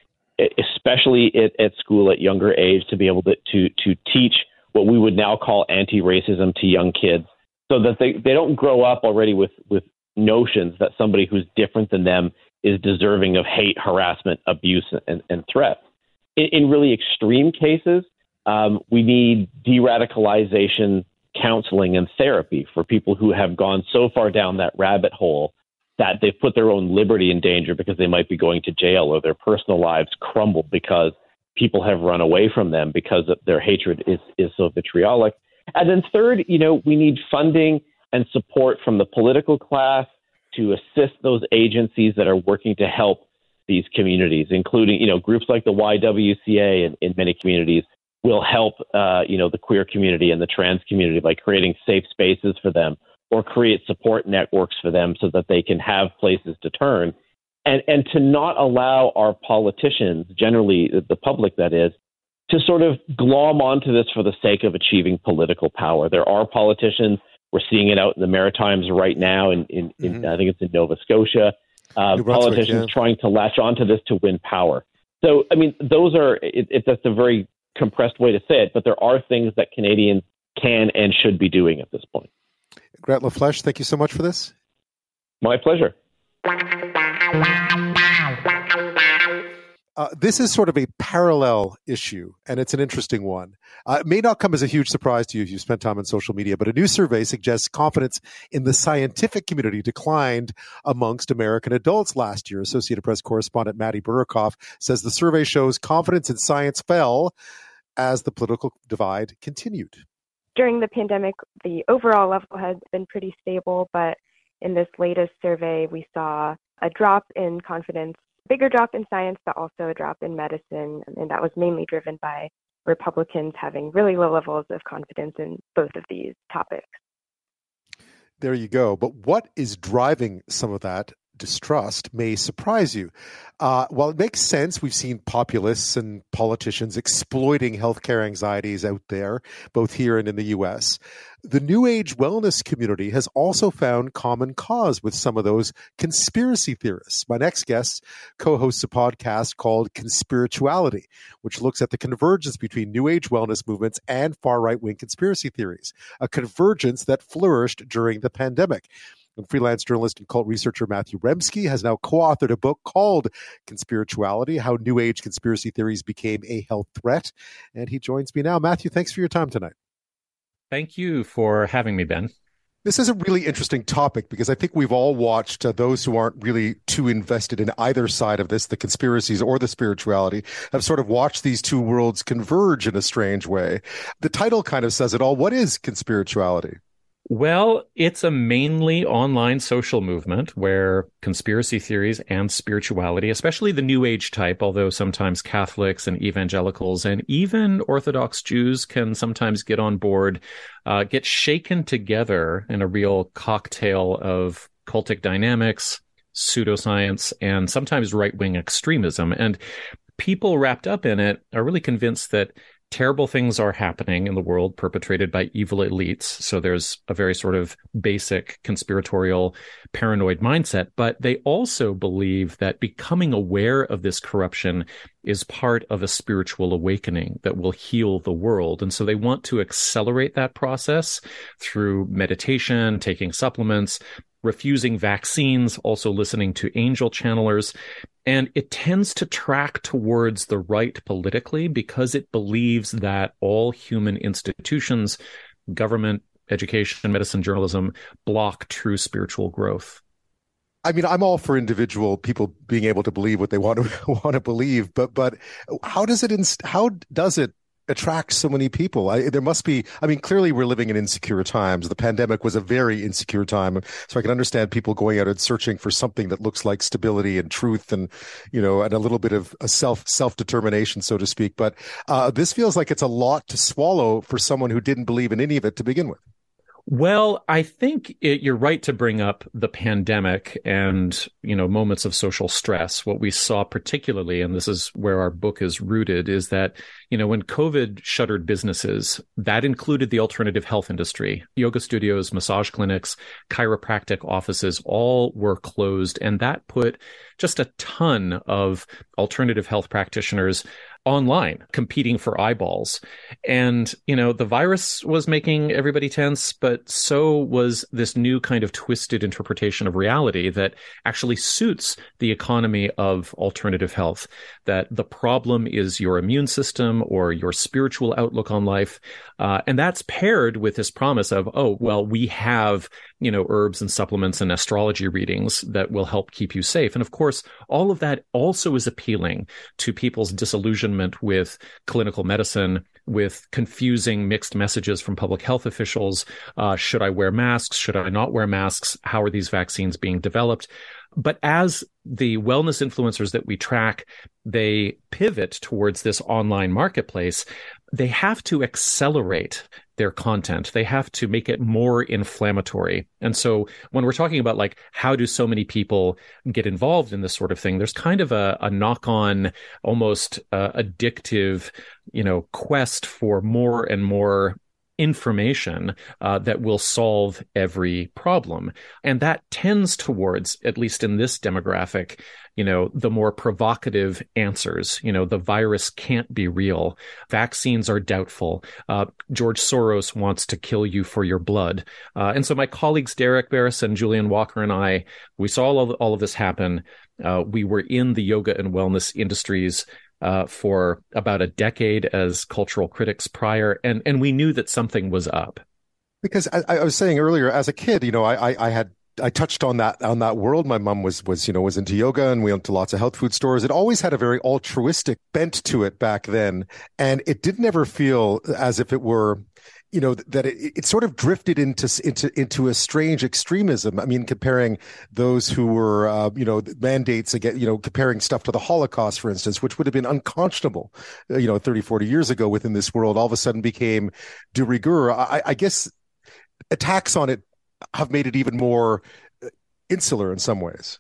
[SPEAKER 8] especially at, at school at younger age, to be able to, to to teach what we would now call anti-racism to young kids, so that they, they don't grow up already with with notions that somebody who's different than them is deserving of hate, harassment, abuse, and, and threat. In, in really extreme cases, um, we need de-radicalization counseling and therapy for people who have gone so far down that rabbit hole that they've put their own liberty in danger because they might be going to jail or their personal lives crumble because people have run away from them because their hatred is, is so vitriolic. And then third, you know, we need funding and support from the political class to assist those agencies that are working to help these communities, including, you know, groups like the YWCA in, in many communities will help uh, you know the queer community and the trans community by creating safe spaces for them or create support networks for them so that they can have places to turn and and to not allow our politicians generally the public that is to sort of glom onto this for the sake of achieving political power there are politicians we're seeing it out in the maritimes right now in, in, mm-hmm. i think it's in nova scotia uh, politicians yeah. trying to latch onto this to win power so i mean those are it, it, that's a very compressed way to say it, but there are things that Canadians can and should be doing at this point.
[SPEAKER 1] Grant LaFleche, thank you so much for this.
[SPEAKER 8] My pleasure.
[SPEAKER 1] Uh, this is sort of a parallel issue, and it's an interesting one. Uh, it may not come as a huge surprise to you if you spent time on social media, but a new survey suggests confidence in the scientific community declined amongst American adults last year. Associated Press correspondent Maddie Burakov says the survey shows confidence in science fell as the political divide continued.
[SPEAKER 9] During the pandemic, the overall level has been pretty stable, but in this latest survey, we saw a drop in confidence bigger drop in science, but also a drop in medicine. And that was mainly driven by Republicans having really low levels of confidence in both of these topics.
[SPEAKER 1] There you go. But what is driving some of that distrust may surprise you. Uh, while it makes sense, we've seen populists and politicians exploiting healthcare anxieties out there, both here and in the US. The New Age wellness community has also found common cause with some of those conspiracy theorists. My next guest co hosts a podcast called Conspirituality, which looks at the convergence between New Age wellness movements and far right wing conspiracy theories, a convergence that flourished during the pandemic. And freelance journalist and cult researcher Matthew Remski has now co authored a book called Conspirituality How New Age Conspiracy Theories Became a Health Threat. And he joins me now. Matthew, thanks for your time tonight.
[SPEAKER 10] Thank you for having me, Ben.
[SPEAKER 1] This is a really interesting topic because I think we've all watched uh, those who aren't really too invested in either side of this, the conspiracies or the spirituality, have sort of watched these two worlds converge in a strange way. The title kind of says it all. What is conspirituality?
[SPEAKER 10] Well, it's a mainly online social movement where conspiracy theories and spirituality, especially the New Age type, although sometimes Catholics and evangelicals and even Orthodox Jews can sometimes get on board, uh, get shaken together in a real cocktail of cultic dynamics, pseudoscience, and sometimes right wing extremism. And people wrapped up in it are really convinced that terrible things are happening in the world perpetrated by evil elites. So there's a very sort of basic conspiratorial paranoid mindset, but they also believe that becoming aware of this corruption is part of a spiritual awakening that will heal the world. And so they want to accelerate that process through meditation, taking supplements, refusing vaccines, also listening to angel channelers. And it tends to track towards the right politically because it believes that all human institutions, government, education, medicine, journalism block true spiritual growth.
[SPEAKER 1] I mean, I'm all for individual people being able to believe what they want to want to believe, but but how does it inst- how does it attracts so many people. I, there must be, I mean, clearly we're living in insecure times. The pandemic was a very insecure time. So I can understand people going out and searching for something that looks like stability and truth and, you know, and a little bit of a self, self determination, so to speak. But uh, this feels like it's a lot to swallow for someone who didn't believe in any of it to begin with.
[SPEAKER 10] Well, I think it, you're right to bring up the pandemic and, you know, moments of social stress. What we saw particularly, and this is where our book is rooted, is that, you know, when COVID shuttered businesses, that included the alternative health industry, yoga studios, massage clinics, chiropractic offices, all were closed. And that put just a ton of alternative health practitioners online competing for eyeballs. And, you know, the virus was making everybody tense, but so was this new kind of twisted interpretation of reality that actually suits the economy of alternative health. That the problem is your immune system or your spiritual outlook on life. Uh, and that's paired with this promise of, oh, well, we have, you know, herbs and supplements and astrology readings that will help keep you safe. And of course, all of that also is appealing to people's disillusionment with clinical medicine, with confusing mixed messages from public health officials. Uh, should I wear masks? Should I not wear masks? How are these vaccines being developed? But as the wellness influencers that we track, they pivot towards this online marketplace, they have to accelerate their content. They have to make it more inflammatory. And so when we're talking about like, how do so many people get involved in this sort of thing? There's kind of a, a knock on, almost uh, addictive, you know, quest for more and more information uh, that will solve every problem. And that tends towards, at least in this demographic, you know, the more provocative answers. You know, the virus can't be real. Vaccines are doubtful. Uh, George Soros wants to kill you for your blood. Uh, and so my colleagues, Derek and Julian Walker and I, we saw all of, all of this happen. Uh, we were in the yoga and wellness industries uh, for about a decade as cultural critics prior, and and we knew that something was up.
[SPEAKER 1] Because I, I was saying earlier, as a kid, you know, I, I, I had I touched on that on that world. My mom was was you know was into yoga, and we went to lots of health food stores. It always had a very altruistic bent to it back then, and it didn't ever feel as if it were you know that it, it sort of drifted into into into a strange extremism. I mean, comparing those who were uh, you know mandates again, you know, comparing stuff to the Holocaust, for instance, which would have been unconscionable, uh, you know, 30, 40 years ago within this world, all of a sudden became de rigueur. I, I guess attacks on it have made it even more uh, insular in some ways.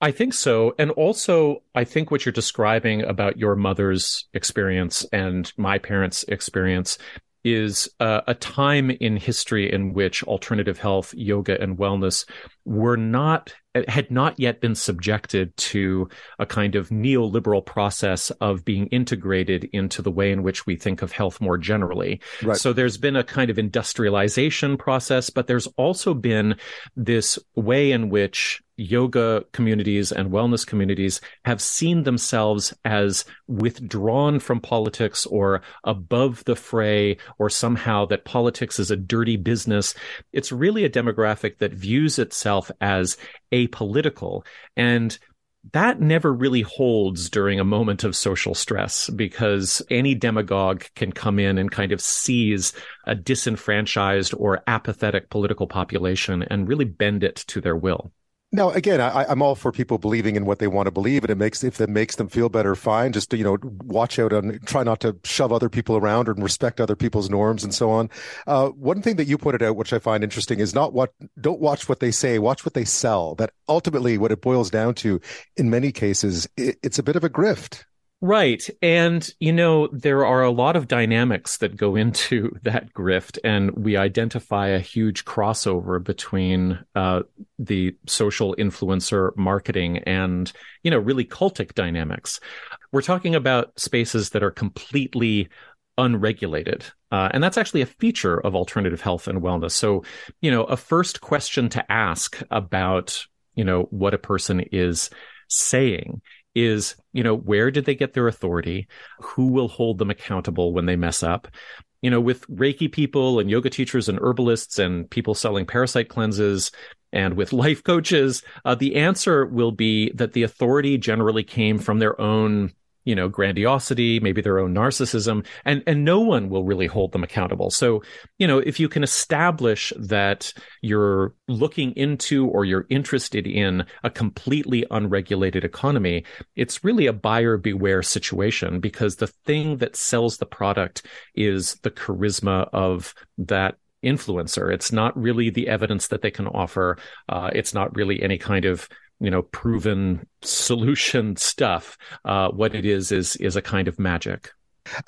[SPEAKER 10] I think so. And also, I think what you're describing about your mother's experience and my parents' experience is uh, a time in history in which alternative health, yoga, and wellness were not had not yet been subjected to a kind of neoliberal process of being integrated into the way in which we think of health more generally. Right. So there's been a kind of industrialization process, but there's also been this way in which yoga communities and wellness communities have seen themselves as withdrawn from politics or above the fray or somehow that politics is a dirty business. It's really a demographic that views itself as apolitical and that never really holds during a moment of social stress because any demagogue can come in and kind of seize a disenfranchised or apathetic political population and really bend it to their will.
[SPEAKER 1] Now, again, I, am all for people believing in what they want to believe, and it makes if it makes them feel better, fine. Just you know, watch out and try not to shove other people around and respect other people's norms and so on. Uh, one thing that you pointed out, which I find interesting, is not what don't watch what they say, watch what they sell. That ultimately, what it boils down to, in many cases, it, it's a bit of a grift.
[SPEAKER 10] Right. And, you know, there are a lot of dynamics that go into that grift, and we identify a huge crossover between uh, the social influencer marketing and, you know, really cultic dynamics. We're talking about spaces that are completely unregulated. Uh, and that's actually a feature of alternative health and wellness. So, you know, a first question to ask about, you know, what a person is saying is, you know, where did they get their authority? Who will hold them accountable when they mess up? You know, with Reiki people and yoga teachers and herbalists and people selling parasite cleanses and with life coaches, uh, the answer will be that the authority generally came from their own you know, grandiosity, maybe their own narcissism, and, and no one will really hold them accountable. So, you know, if you can establish that you're looking into or you're interested in a completely unregulated economy, it's really a buyer beware situation because the thing that sells the product is the charisma of that influencer. It's not really the evidence that they can offer. Uh, it's not really any kind of you know proven solution stuff. Uh, what it is is is a kind of magic.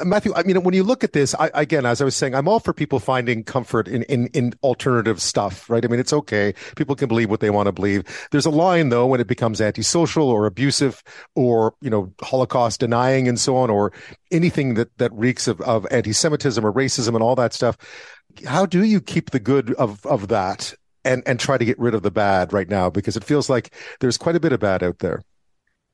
[SPEAKER 1] Matthew, I mean, when you look at this, I, again, as I was saying, I'm all for people finding comfort in, in, in alternative stuff, right? I mean, it's okay. People can believe what they want to believe. There's a line, though, when it becomes antisocial or abusive or, you know, Holocaust denying and so on, or anything that, that reeks of, of anti-Semitism or racism and all that stuff. How do you keep the good of, of that and and try to get rid of the bad right now because it feels like there's quite a bit of bad out there.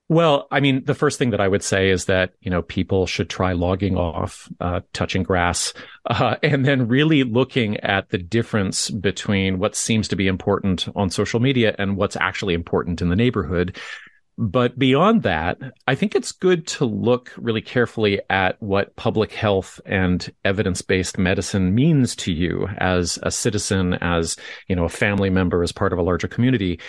[SPEAKER 10] Well, I mean, the first thing that I would say is that you know people should try logging off, uh, touching grass, uh, and then really looking at the difference between what seems to be important on social media and what's actually important in the neighborhood. But beyond that, I think it's good to look really carefully at what public health and evidence-based medicine means to you as a citizen, as, you know, a family member, as part of a larger community.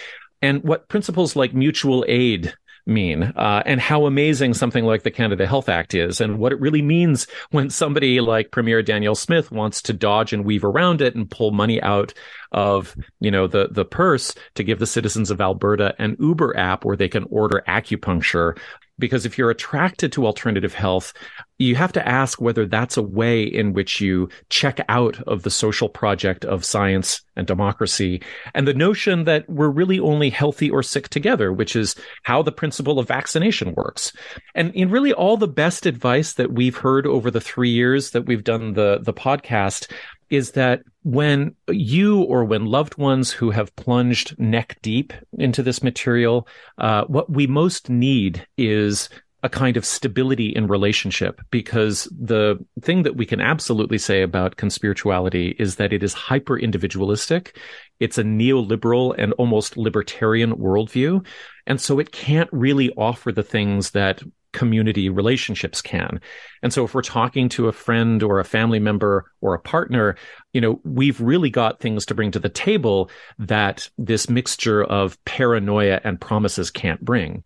[SPEAKER 10] And what principles like mutual aid mean uh, and how amazing something like the Canada Health Act is and what it really means when somebody like Premier Danielle Smith wants to dodge and weave around it and pull money out of you know the the purse to give the citizens of Alberta an Uber app where they can order acupuncture Because if you're attracted to alternative health, you have to ask whether that's a way in which you check out of the social project of science and democracy and the notion that we're really only healthy or sick together, which is how the principle of vaccination works. And in really all the best advice that we've heard over the three years that we've done the, the podcast is that when you or when loved ones who have plunged neck deep into this material, uh, what we most need is a kind of stability in relationship because the thing that we can absolutely say about conspirituality is that it is hyper individualistic. It's a neoliberal and almost libertarian worldview. And so it can't really offer the things that community relationships can. And so if we're talking to a friend or a family member or a partner, you know, we've really got things to bring to the table that this mixture of paranoia and promises can't bring.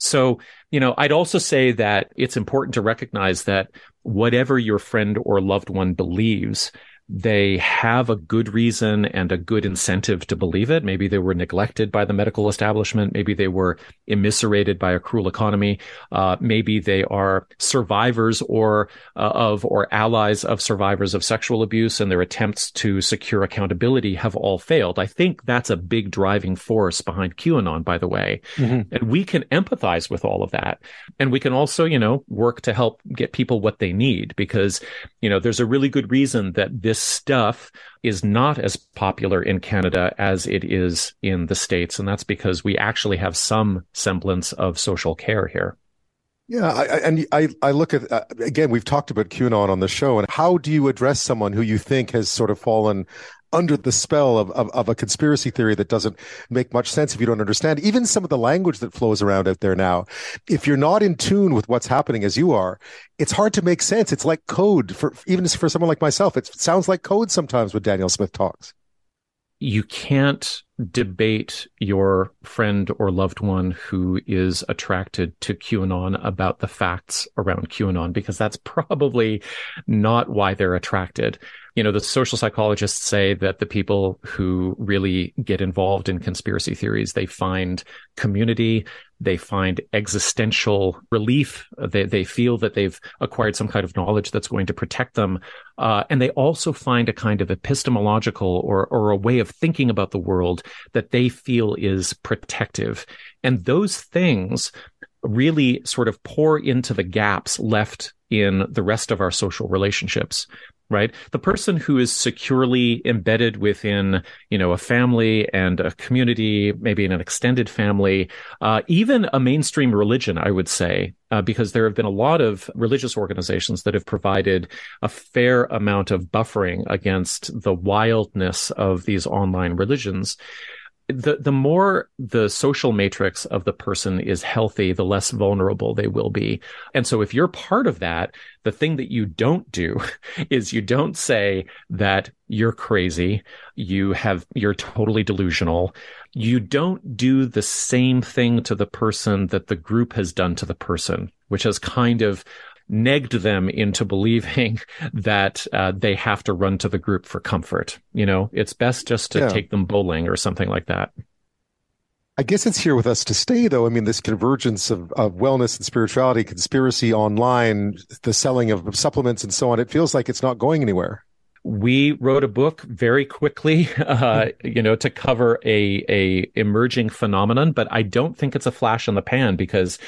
[SPEAKER 10] So, you know, I'd also say that it's important to recognize that whatever your friend or loved one believes, they have a good reason and a good incentive to believe it. Maybe they were neglected by the medical establishment. Maybe they were immiserated by a cruel economy. Uh, maybe they are survivors or uh, of or allies of survivors of sexual abuse, and their attempts to secure accountability have all failed. I think that's a big driving force behind QAnon, by the way. Mm-hmm. And we can empathize with all of that, and we can also, you know, work to help get people what they need because, you know, there's a really good reason that this this stuff is not as popular in Canada as it is in the States. And that's because we actually have some semblance of social care here.
[SPEAKER 1] Yeah, I, and I, I look at uh, again. We've talked about QAnon on the show, and how do you address someone who you think has sort of fallen under the spell of, of, of, a conspiracy theory that doesn't make much sense if you don't understand even some of the language that flows around out there now. If you're not in tune with what's happening as you are, it's hard to make sense. It's like code for even for someone like myself. It sounds like code sometimes when Danielle Smith talks.
[SPEAKER 10] You can't debate your friend or loved one who is attracted to QAnon about the facts around QAnon because that's probably not why they're attracted. You know, the social psychologists say that the people who really get involved in conspiracy theories, they find community, they find existential relief. They, they feel that they've acquired some kind of knowledge that's going to protect them. Uh, and they also find a kind of epistemological or, or a way of thinking about the world that they feel is protective. And those things really sort of pour into the gaps left in the rest of our social relationships right? The person who is securely embedded within, you know, a family and a community, maybe in an extended family, uh, even a mainstream religion, I would say, uh, because there have been a lot of religious organizations that have provided a fair amount of buffering against the wildness of these online religions the the more the social matrix of the person is healthy, the less vulnerable they will be. And so if you're part of that, the thing that you don't do is you don't say that you're crazy, you have you're totally delusional. You don't do the same thing to the person that the group has done to the person, which has kind of negged them into believing that uh, they have to run to the group for comfort. You know, it's best just to yeah. take them bowling or something like that.
[SPEAKER 1] I guess it's here with us to stay, though. I mean, this convergence of, of wellness and spirituality, conspiracy online, the selling of supplements and so on, it feels like it's not going anywhere
[SPEAKER 10] we wrote a book very quickly, uh, you know, to cover a a emerging phenomenon. But I don't think it's a flash in the pan because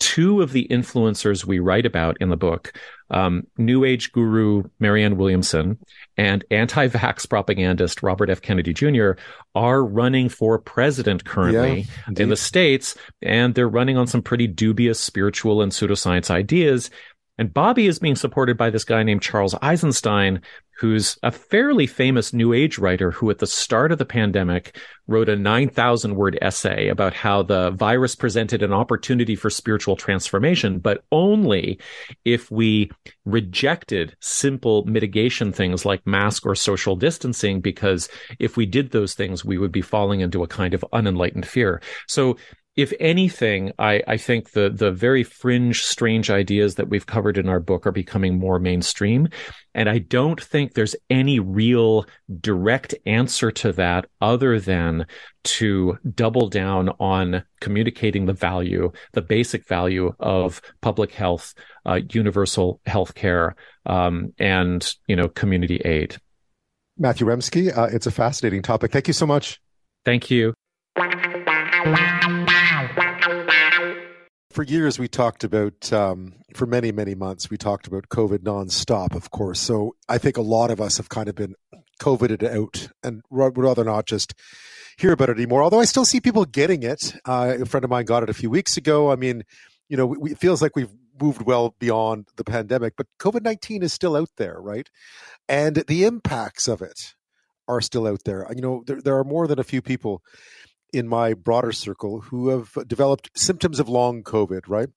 [SPEAKER 10] two of the influencers we write about in the book, um, New Age guru Marianne Williamson and anti vax propagandist Robert F. Kennedy Jr., are running for president currently yeah, in the States, and they're running on some pretty dubious spiritual and pseudoscience ideas. And Bobby is being supported by this guy named Charles Eisenstein, who's a fairly famous New Age writer who, at the start of the pandemic, wrote a 9,000 word essay about how the virus presented an opportunity for spiritual transformation, but only if we rejected simple mitigation things like mask or social distancing, because if we did those things, we would be falling into a kind of unenlightened fear. So if anything, I, I think the the very fringe, strange ideas that we've covered in our book are becoming more mainstream. And I don't think there's any real direct answer to that other than to double down on communicating the value, the basic value of public health, uh, universal health care, um, and, you know, community aid.
[SPEAKER 1] Matthew Remski, uh, it's a fascinating topic. Thank you so much.
[SPEAKER 10] Thank you.
[SPEAKER 1] For years we talked about um, for many many months we talked about covid nonstop of course. So i think a lot of us have kind of been covided out and would rather not just hear about it anymore. Although i still see people getting it. Uh, a friend of mine got it a few weeks ago. I mean you know it feels like we've moved well beyond the pandemic but covid-19 is still out there right? And the impacts of it are still out there. You know there, there are more than a few people in my broader circle who have developed symptoms of long COVID, right?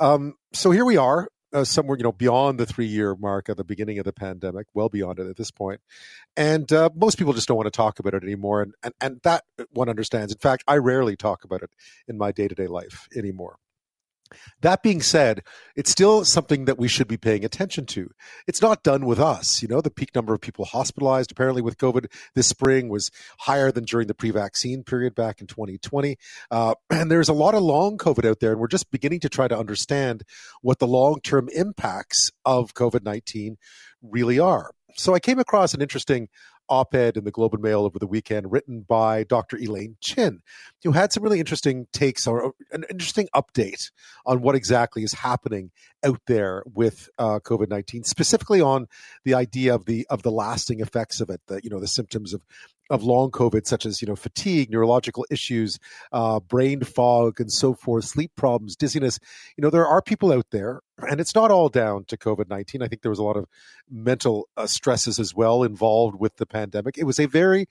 [SPEAKER 1] Um, so here we are, uh, somewhere you know beyond the three year mark at the beginning of the pandemic, well beyond it at this point, and uh, most people just don't want to talk about it anymore, and, and and that one understands. In fact, I rarely talk about it in my day to day life anymore. That being said, it's still something that we should be paying attention to. It's not done with us. You know, the peak number of people hospitalized apparently with COVID this spring was higher than during the pre vaccine period back in 2020. Uh, and there's a lot of long COVID out there, and we're just beginning to try to understand what the long term impacts of COVID 19 really are. So I came across an interesting op ed in the Globe and Mail over the weekend written by Dr. Elaine Chin, who had some really interesting takes or an interesting update on what exactly is happening out there with uh, COVID nineteen, specifically on the idea of the of the lasting effects of it, the you know the symptoms of of long COVID, such as you know fatigue, neurological issues, uh, brain fog, and so forth, sleep problems, dizziness. You know there are people out there, and it's not all down to COVID nineteen. I think there was a lot of mental uh, stresses as well involved with the pandemic. It was a very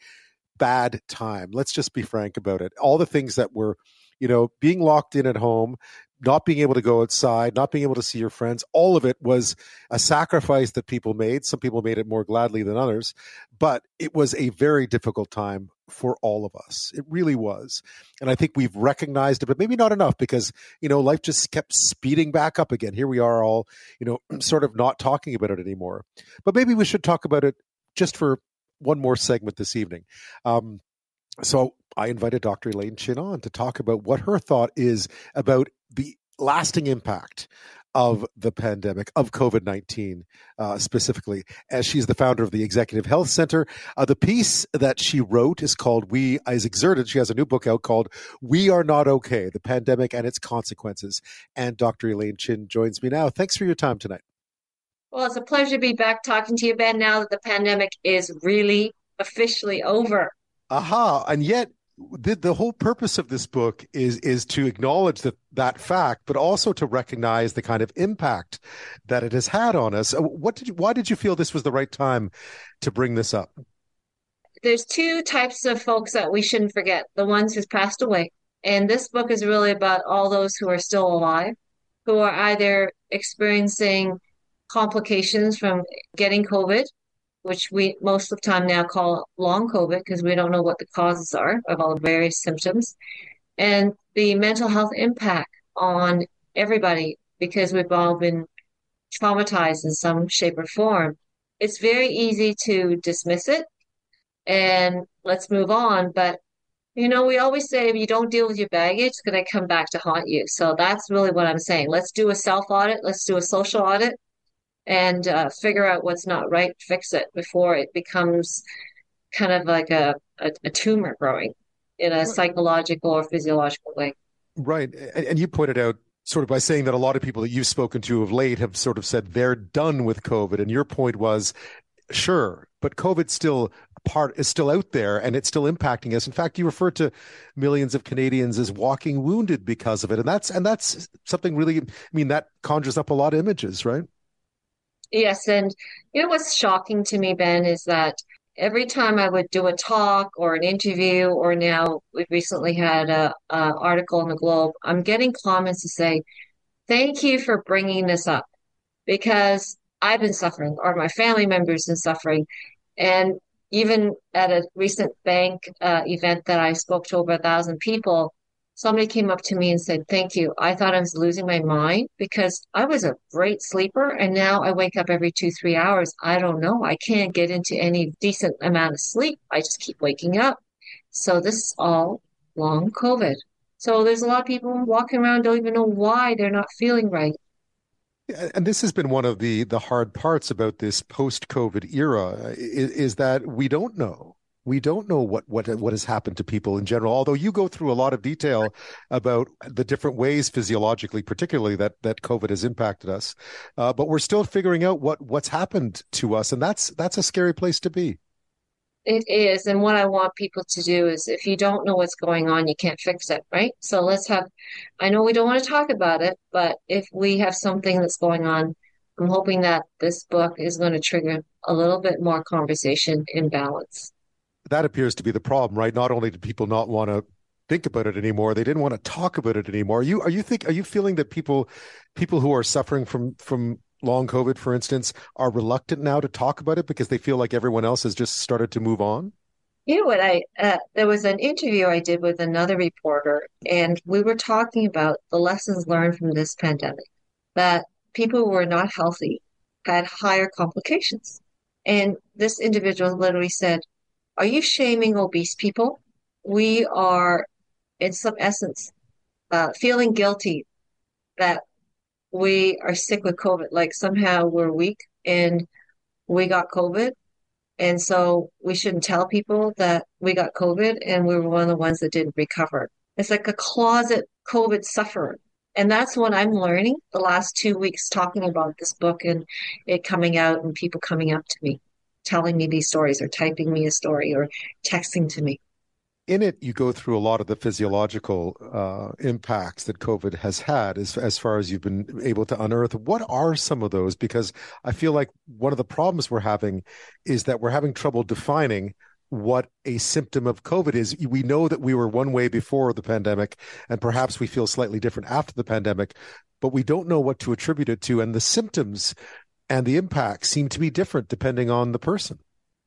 [SPEAKER 1] bad time. Let's just be frank about it. All the things that were you know, being locked in at home, not being able to go outside, not being able to see your friends, all of it was a sacrifice that people made. Some people made it more gladly than others, but it was a very difficult time for all of us. It really was. And I think we've recognized it, but maybe not enough because, you know, life just kept speeding back up again. Here we are all, you know, sort of not talking about it anymore. But maybe we should talk about it just for one more segment this evening. Um, so I invited Dr. Elaine Chin on to talk about what her thought is about the lasting impact of the pandemic of COVID nineteen uh, specifically, as she's the founder of the Executive Health Center. Uh, the piece that she wrote is called "We Is Exerted." She has a new book out called "We Are Not Okay: The Pandemic and Its Consequences." And Dr. Elaine Chin joins me now. Thanks for your time tonight.
[SPEAKER 11] Well, it's a pleasure to be back talking to you, Ben. Now that the pandemic is really officially over.
[SPEAKER 1] Aha! And yet, the, the whole purpose of this book is is to acknowledge that that fact, but also to recognize the kind of impact that it has had on us. What did you, why did you feel this was the right time to bring this up?
[SPEAKER 11] There's two types of folks that we shouldn't forget: the ones who's passed away, and this book is really about all those who are still alive, who are either experiencing complications from getting COVID which we most of the time now call long COVID because we don't know what the causes are of all the various symptoms, and the mental health impact on everybody because we've all been traumatized in some shape or form. It's very easy to dismiss it and let's move on. But you know, we always say if you don't deal with your baggage, it's going to come back to haunt you. So that's really what I'm saying. Let's do a self audit. Let's do a social audit and uh, figure out what's not right, fix it before it becomes kind of like a, a, a tumor growing in a psychological or physiological way.
[SPEAKER 1] Right. And, and you pointed out sort of by saying that a lot of people that you've spoken to of late have sort of said they're done with COVID. And your point was, sure, but COVID still part is still out there and it's still impacting us. In fact, you refer to millions of Canadians as walking wounded because of it. And that's and that's something really I mean, that conjures up a lot of images, right?
[SPEAKER 11] Yes, and you know what's shocking to me, Ben, is that every time I would do a talk or an interview, or now we've recently had a, a article in the Globe, I'm getting comments to say, "Thank you for bringing this up," because I've been suffering, or my family members been suffering, and even at a recent bank uh, event that I spoke to over a thousand people, somebody came up to me and said, Thank you. I thought I was losing my mind because I was a great sleeper and now I wake up every two, three hours. I don't know. I can't get into any decent amount of sleep. I just keep waking up. So this is all long COVID. So there's a lot of people walking around don't even know why they're not feeling right.
[SPEAKER 1] And this has been one of the the hard parts about this post COVID era is, is that we don't know we don't know what what what has happened to people in general although you go through a lot of detail about the different ways physiologically particularly that that covid has impacted us. Uh, but we're still figuring out what what's happened to us and that's that's a scary place to be.
[SPEAKER 11] It is and what i want people to do is if you don't know what's going on you can't fix it right? So let's have i know we don't want to talk about it but if we have something that's going on i'm hoping that this book is going to trigger a little bit more conversation in balance
[SPEAKER 1] that appears to be the problem, right? Not only do people not want to think about it anymore, they didn't want to talk about it anymore. Are you are you think are you feeling that people people who are suffering from from long COVID, for instance, are reluctant now to talk about it because they feel like everyone else has just started to move on?
[SPEAKER 11] You know what? I uh, there was an interview I did with another reporter, and we were talking about the lessons learned from this pandemic. That people who were not healthy had higher complications, and this individual literally said, are you shaming obese people? We are, in some essence, uh, feeling guilty that we are sick with COVID. Like somehow we're weak and we got COVID. And so we shouldn't tell people that we got COVID and we were one of the ones that didn't recover. It's like a closet COVID sufferer. And that's what I'm learning the last two weeks talking about this book and it coming out and people coming up to me telling me these stories or typing me a story or texting to me.
[SPEAKER 1] In it, you go through a lot of the physiological uh, impacts that COVID has had as, as far as you've been able to unearth. What are some of those? Because I feel like one of the problems we're having is that we're having trouble defining what a symptom of COVID is. We know that we were one way before the pandemic, and perhaps we feel slightly different after the pandemic, but we don't know what to attribute it to. And the symptoms and the impacts seem to be different depending on the person.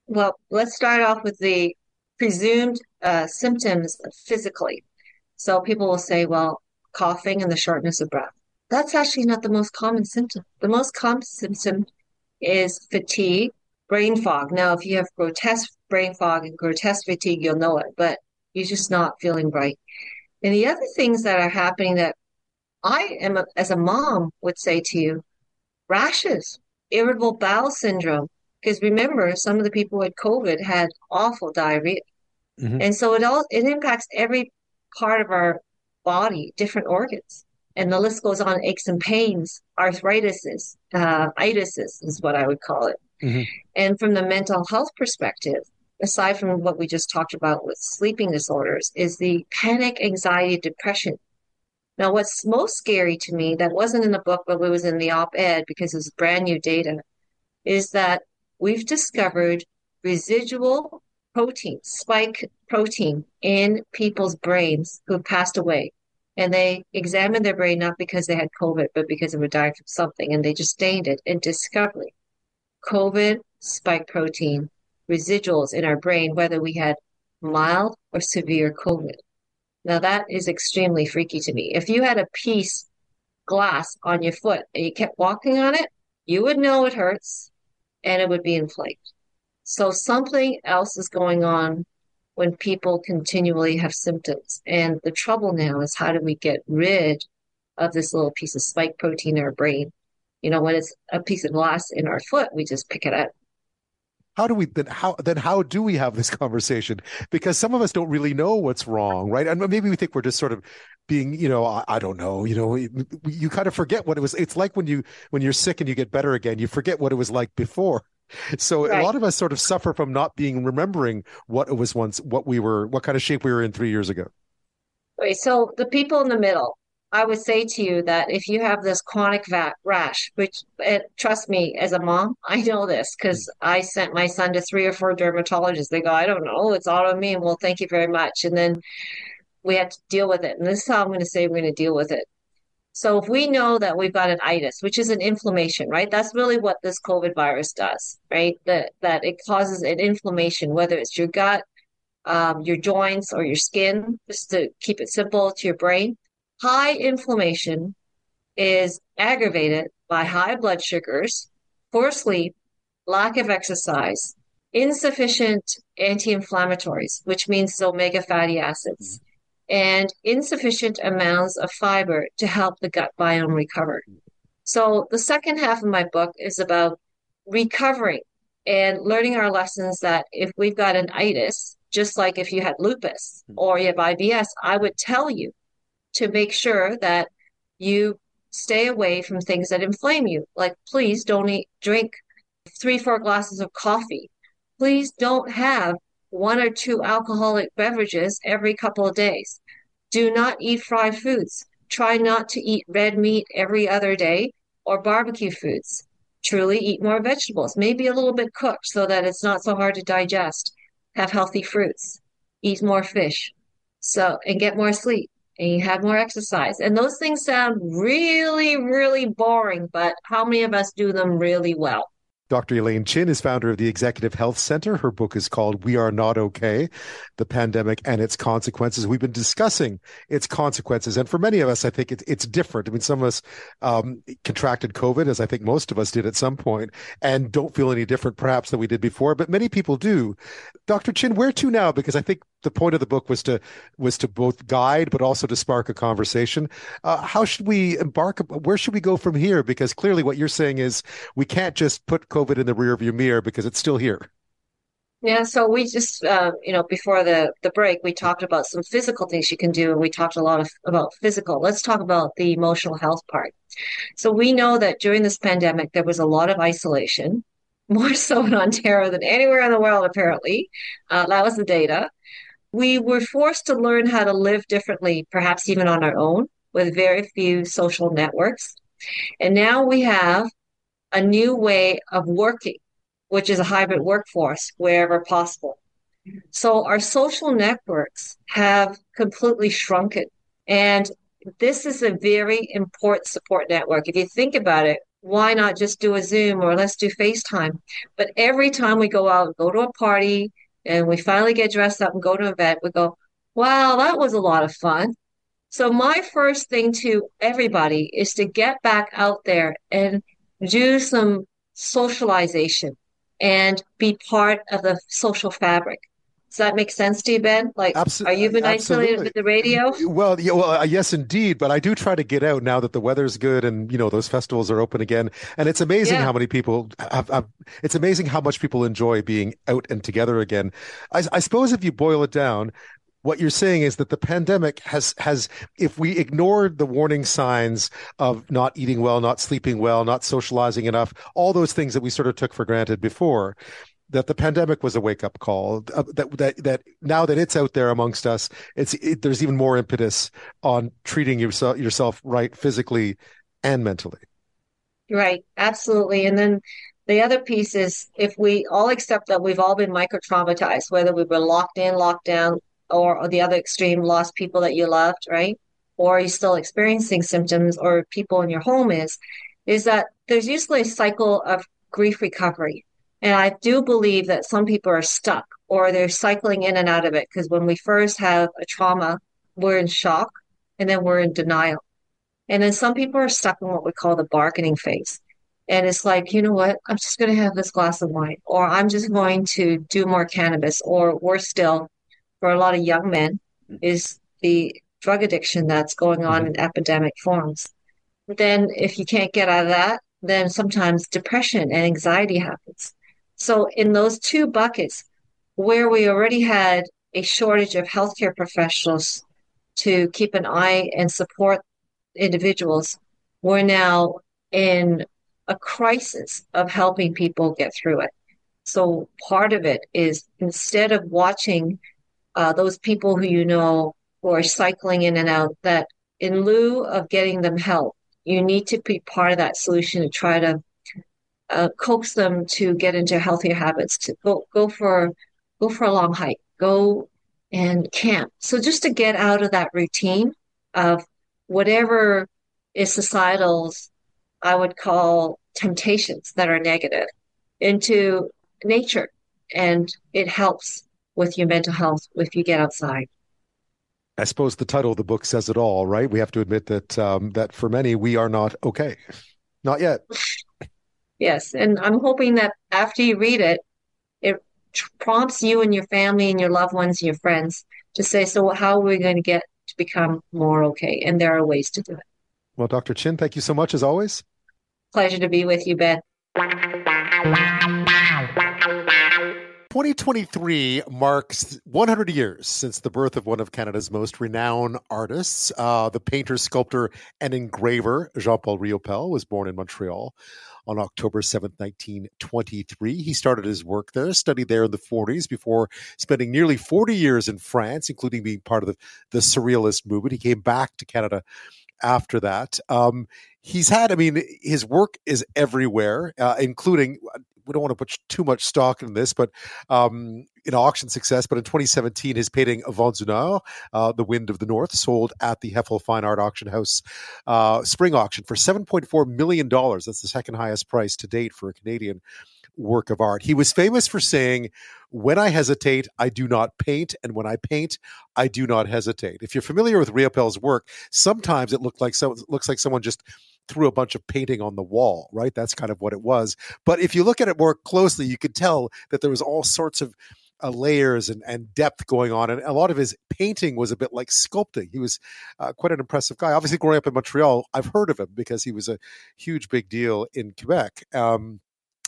[SPEAKER 11] Well, let's start off with the presumed uh, symptoms physically. So people will say, well, coughing and the shortness of breath. That's actually not the most common symptom. The most common symptom is fatigue, brain fog. Now, if you have grotesque brain fog and grotesque fatigue, you'll know it, but you're just not feeling bright. And the other things that are happening that I am, as a mom, would say to you, rashes irritable bowel syndrome. Because remember, some of the people with COVID had awful diarrhea. Mm-hmm. And so it all it impacts every part of our body, different organs. And the list goes on, aches and pains, arthritis, uh, itis is what I would call it. Mm-hmm. And from the mental health perspective, aside from what we just talked about with sleeping disorders, is the panic, anxiety, depression now, what's most scary to me that wasn't in the book, but it was in the op ed because it was brand new data, is that we've discovered residual protein, spike protein in people's brains who've passed away. And they examined their brain not because they had COVID, but because they were dying from something. And they just stained it and discovered COVID spike protein residuals in our brain, whether we had mild or severe COVID. Now that is extremely freaky to me. If you had a piece glass on your foot and you kept walking on it, you would know it hurts and it would be inflamed. So something else is going on when people continually have symptoms. And the trouble now is how do we get rid of this little piece of spike protein in our brain? You know, when it's a piece of glass in our foot, we just pick it up
[SPEAKER 1] how do we then how then how do we have this conversation? Because some of us don't really know what's wrong right? And maybe we think we're just sort of being you know I, I, don't know you know you kind of forget what it was it's like when you when you're sick and you get better again you forget what it was like before. So right. a lot of us sort of suffer from not being remembering what it was once what we were what kind of shape we were in three years ago.
[SPEAKER 11] Okay so the people in the middle I would say to you that if you have this chronic vat rash, which trust me, as a mom, I know this because I sent my son to three or four dermatologists. They go, I don't know, it's autoimmune. Well, thank you very much. And then we have to deal with it. And this is how I'm going to say we're going to deal with it. So if we know that we've got an itis, which is an inflammation, right? That's really what this COVID virus does, right? That that it causes an inflammation, whether it's your gut um, your joints or your skin, just to keep it simple to your brain. High inflammation is aggravated by high blood sugars, poor sleep, lack of exercise, insufficient anti inflammatories, which means omega fatty acids, and insufficient amounts of fiber to help the gut biome recover. So, the second half of my book is about recovering and learning our lessons that if we've got an itis, just like if you had lupus hmm. or you have IBS, I would tell you to make sure that you stay away from things that inflame you. Like, please don't eat, drink three, four glasses of coffee. Please don't have one or two alcoholic beverages every couple of days. Do not eat fried foods. Try not to eat red meat every other day or barbecue foods. Truly eat more vegetables, maybe a little bit cooked so that it's not so hard to digest. Have healthy fruits. Eat more fish. So, and get more sleep and you have more exercise. And those things sound really, really boring, but how many of us do them really well?
[SPEAKER 1] Dr. Elaine Chin is founder of the Executive Health Center. Her book is called We Are Not Okay The Pandemic and Its Consequences. We've been discussing its consequences. And for many of us, I think it, it's different. I mean, some of us um, contracted COVID, as I think most of us did at some point, and don't feel any different perhaps than we did before, but many people do. Dr. Chin, where to now? Because I think the point of the book was to was to both guide but also to spark a conversation. Uh, how should we embark? Where should we go from here? Because clearly, what you're saying is we can't just put COVID in the rearview mirror because it's still here.
[SPEAKER 11] Yeah, so we just, uh, you know, before the the break, we talked about some physical things you can do, and we talked a lot of about physical. Let's talk about the emotional health part. So we know that during this pandemic, there was a lot of isolation, more so in Ontario than anywhere in the world, apparently. Uh, that was the data we were forced to learn how to live differently, perhaps even on our own, with very few social networks. And now we have a new way of working, which is a hybrid workforce wherever possible. So our social networks have completely shrunken. And this is a very important support network. If you think about it, why not just do a Zoom or let's do FaceTime? But every time we go out, go to a party, and we finally get dressed up and go to an event, we go, wow, that was a lot of fun. So my first thing to everybody is to get back out there and do some socialization and be part of the social fabric. Does that make sense to you, Ben? Like, Absol- are you been isolated with the radio?
[SPEAKER 1] Well, yeah, well, uh, yes, indeed. But I do try to get out now that the weather's good and you know those festivals are open again. And it's amazing yeah. how many people have, have, It's amazing how much people enjoy being out and together again. I, I suppose if you boil it down, what you're saying is that the pandemic has has if we ignored the warning signs of not eating well not sleeping well not socializing enough all those things that we sort of took for granted before that the pandemic was a wake up call. Uh, that that that now that it's out there amongst us, it's it, there's even more impetus on treating yourself yourself right physically and mentally.
[SPEAKER 11] Right, absolutely. And then the other piece is if we all accept that we've all been micro traumatized, whether we were locked in, locked down, or, or the other extreme, lost people that you loved, right? Or you're still experiencing symptoms, or people in your home is, is that there's usually a cycle of grief recovery and I do believe that some people are stuck or they're cycling in and out of it because when we first have a trauma, we're in shock and then we're in denial. And then some people are stuck in what we call the bargaining phase. And it's like, you know what? I'm just going to have this glass of wine, or I'm just going to do more cannabis, or worse still, for a lot of young men, is the drug addiction that's going on in epidemic forms. Then, if you can't get out of that, then sometimes depression and anxiety happens. So in those two buckets, where we already had a shortage of healthcare professionals to keep an eye and support individuals, we're now in a crisis of helping people get through it. So part of it is instead of watching uh, those people who you know who are cycling in and out, that in lieu of getting them help, you need to be part of that solution to try to uh, coax them to get into healthier habits, to go go for go for a long hike, go and camp. So just to get out of that routine of whatever is societal's, I would call temptations that are negative, into nature, and it helps with your mental health if you get outside.
[SPEAKER 1] I suppose the title of the book says it all, right? We have to admit that um, that for many we are not okay, not yet.
[SPEAKER 11] Yes, and I'm hoping that after you read it, it prompts you and your family and your loved ones and your friends to say, "So, how are we going to get to become more okay?" And there are ways to do it.
[SPEAKER 1] Well, Dr. Chin, thank you so much as always.
[SPEAKER 11] Pleasure to be with you, Ben.
[SPEAKER 1] 2023 marks 100 years since the birth of one of Canada's most renowned artists. Uh, the painter, sculptor, and engraver Jean Paul Riopelle was born in Montreal on October 7th, 1923. He started his work there, studied there in the 40s before spending nearly 40 years in France, including being part of the, the Surrealist movement. He came back to Canada after that. Um, he's had, I mean, his work is everywhere, uh, including we don't want to put too much stock in this, but um, in auction success. But in 2017, his painting Vent du Nord, uh, The Wind of the North, sold at the Heffel Fine Art Auction House uh, spring auction for $7.4 million. That's the second highest price to date for a Canadian work of art. He was famous for saying, When I hesitate, I do not paint, and when I paint, I do not hesitate. If you're familiar with Riopelle's work, sometimes it looked like so, looks like someone just threw a bunch of painting on the wall, right? That's kind of what it was. But if you look at it more closely, you could tell that there was all sorts of uh, layers and, and depth going on. And a lot of his painting was a bit like sculpting. He was uh, quite an impressive guy. Obviously, growing up in Montreal, I've heard of him because he was a huge, big deal in Quebec. Um,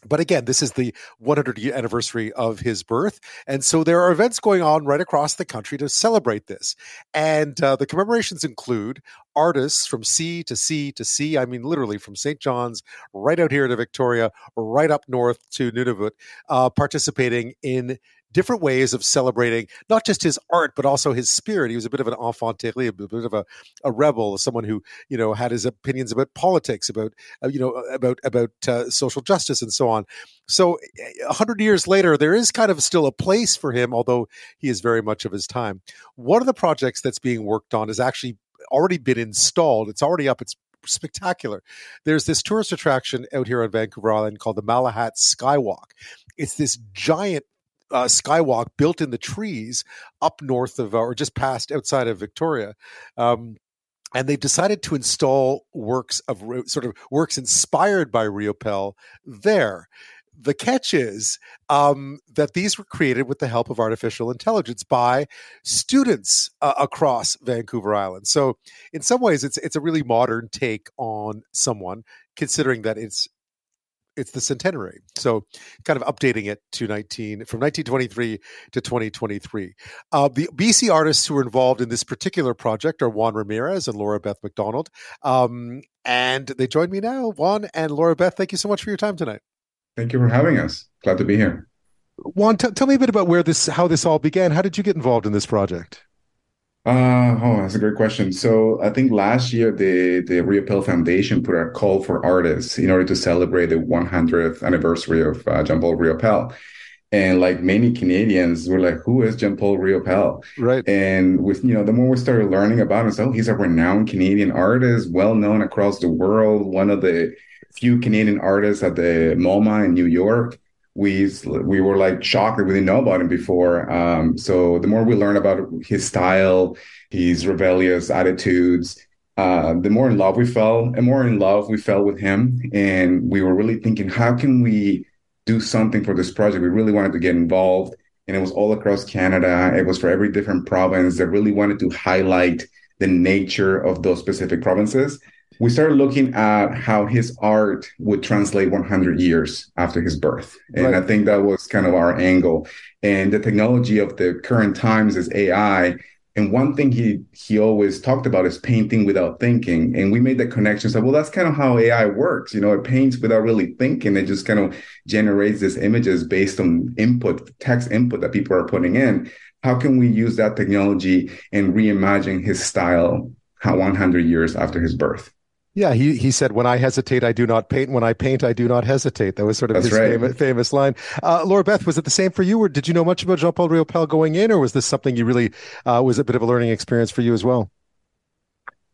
[SPEAKER 1] but again, this is the 100 year anniversary of his birth. And so there are events going on right across the country to celebrate this. And uh, the commemorations include artists from sea to sea to sea. I mean, literally from St. John's right out here to Victoria, right up north to Nunavut, uh, participating in different ways of celebrating not just his art but also his spirit. He was a bit of an enfant terrible, a bit of a, a rebel, someone who you know had his opinions about politics, about uh, you know about about uh, social justice and so on. So a hundred years later, there is kind of still a place for him, although he is very much of his time. One of the projects that's being worked on has actually already been installed. It's already up. It's spectacular. There's this tourist attraction out here on Vancouver Island called the Malahat Skywalk. It's this giant uh, skywalk built in the trees up north of, or just past outside of Victoria. Um, and they've decided to install works of sort of works inspired by Riopelle there. The catch is um, that these were created with the help of artificial intelligence by students uh, across Vancouver Island. So, in some ways, it's it's a really modern take on someone, considering that it's it's the centenary. So kind of updating it to 19 from 1923 to 2023. Uh, the BC artists who were involved in this particular project are Juan Ramirez and Laura Beth McDonald. Um, and they join me now. Juan and Laura Beth, thank you so much for your time tonight.
[SPEAKER 12] Thank you for having us. Glad to be here.
[SPEAKER 1] Juan, t- tell me a bit about where this, how this all began. How did you get involved in this project?
[SPEAKER 12] Uh, oh, that's a great question. So I think last year the the Riopelle Foundation put a call for artists in order to celebrate the 100th anniversary of uh, Jean Paul Riopelle. And like many Canadians, we're like, "Who is Jean Paul Riopelle?"
[SPEAKER 1] Right.
[SPEAKER 12] And with you know, the more we started learning about him, so oh, he's a renowned Canadian artist, well known across the world. One of the few Canadian artists at the MoMA in New York we we were like shocked that we didn't know about him before. Um, so the more we learn about his style, his rebellious attitudes, uh, the more in love we fell, and more in love we fell with him. And we were really thinking, how can we do something for this project? We really wanted to get involved, and it was all across Canada. It was for every different province that really wanted to highlight the nature of those specific provinces we started looking at how his art would translate 100 years after his birth. And right. I think that was kind of our angle. And the technology of the current times is AI. And one thing he he always talked about is painting without thinking. And we made that connection. So, well, that's kind of how AI works. You know, it paints without really thinking. It just kind of generates these images based on input, text input that people are putting in. How can we use that technology and reimagine his style 100 years after his birth?
[SPEAKER 1] Yeah, he, he said, when I hesitate, I do not paint. When I paint, I do not hesitate. That was sort of That's his right. famous, famous line. Uh, Laura Beth, was it the same for you, or did you know much about Jean Paul Riopelle going in, or was this something you really uh, was a bit of a learning experience for you as well?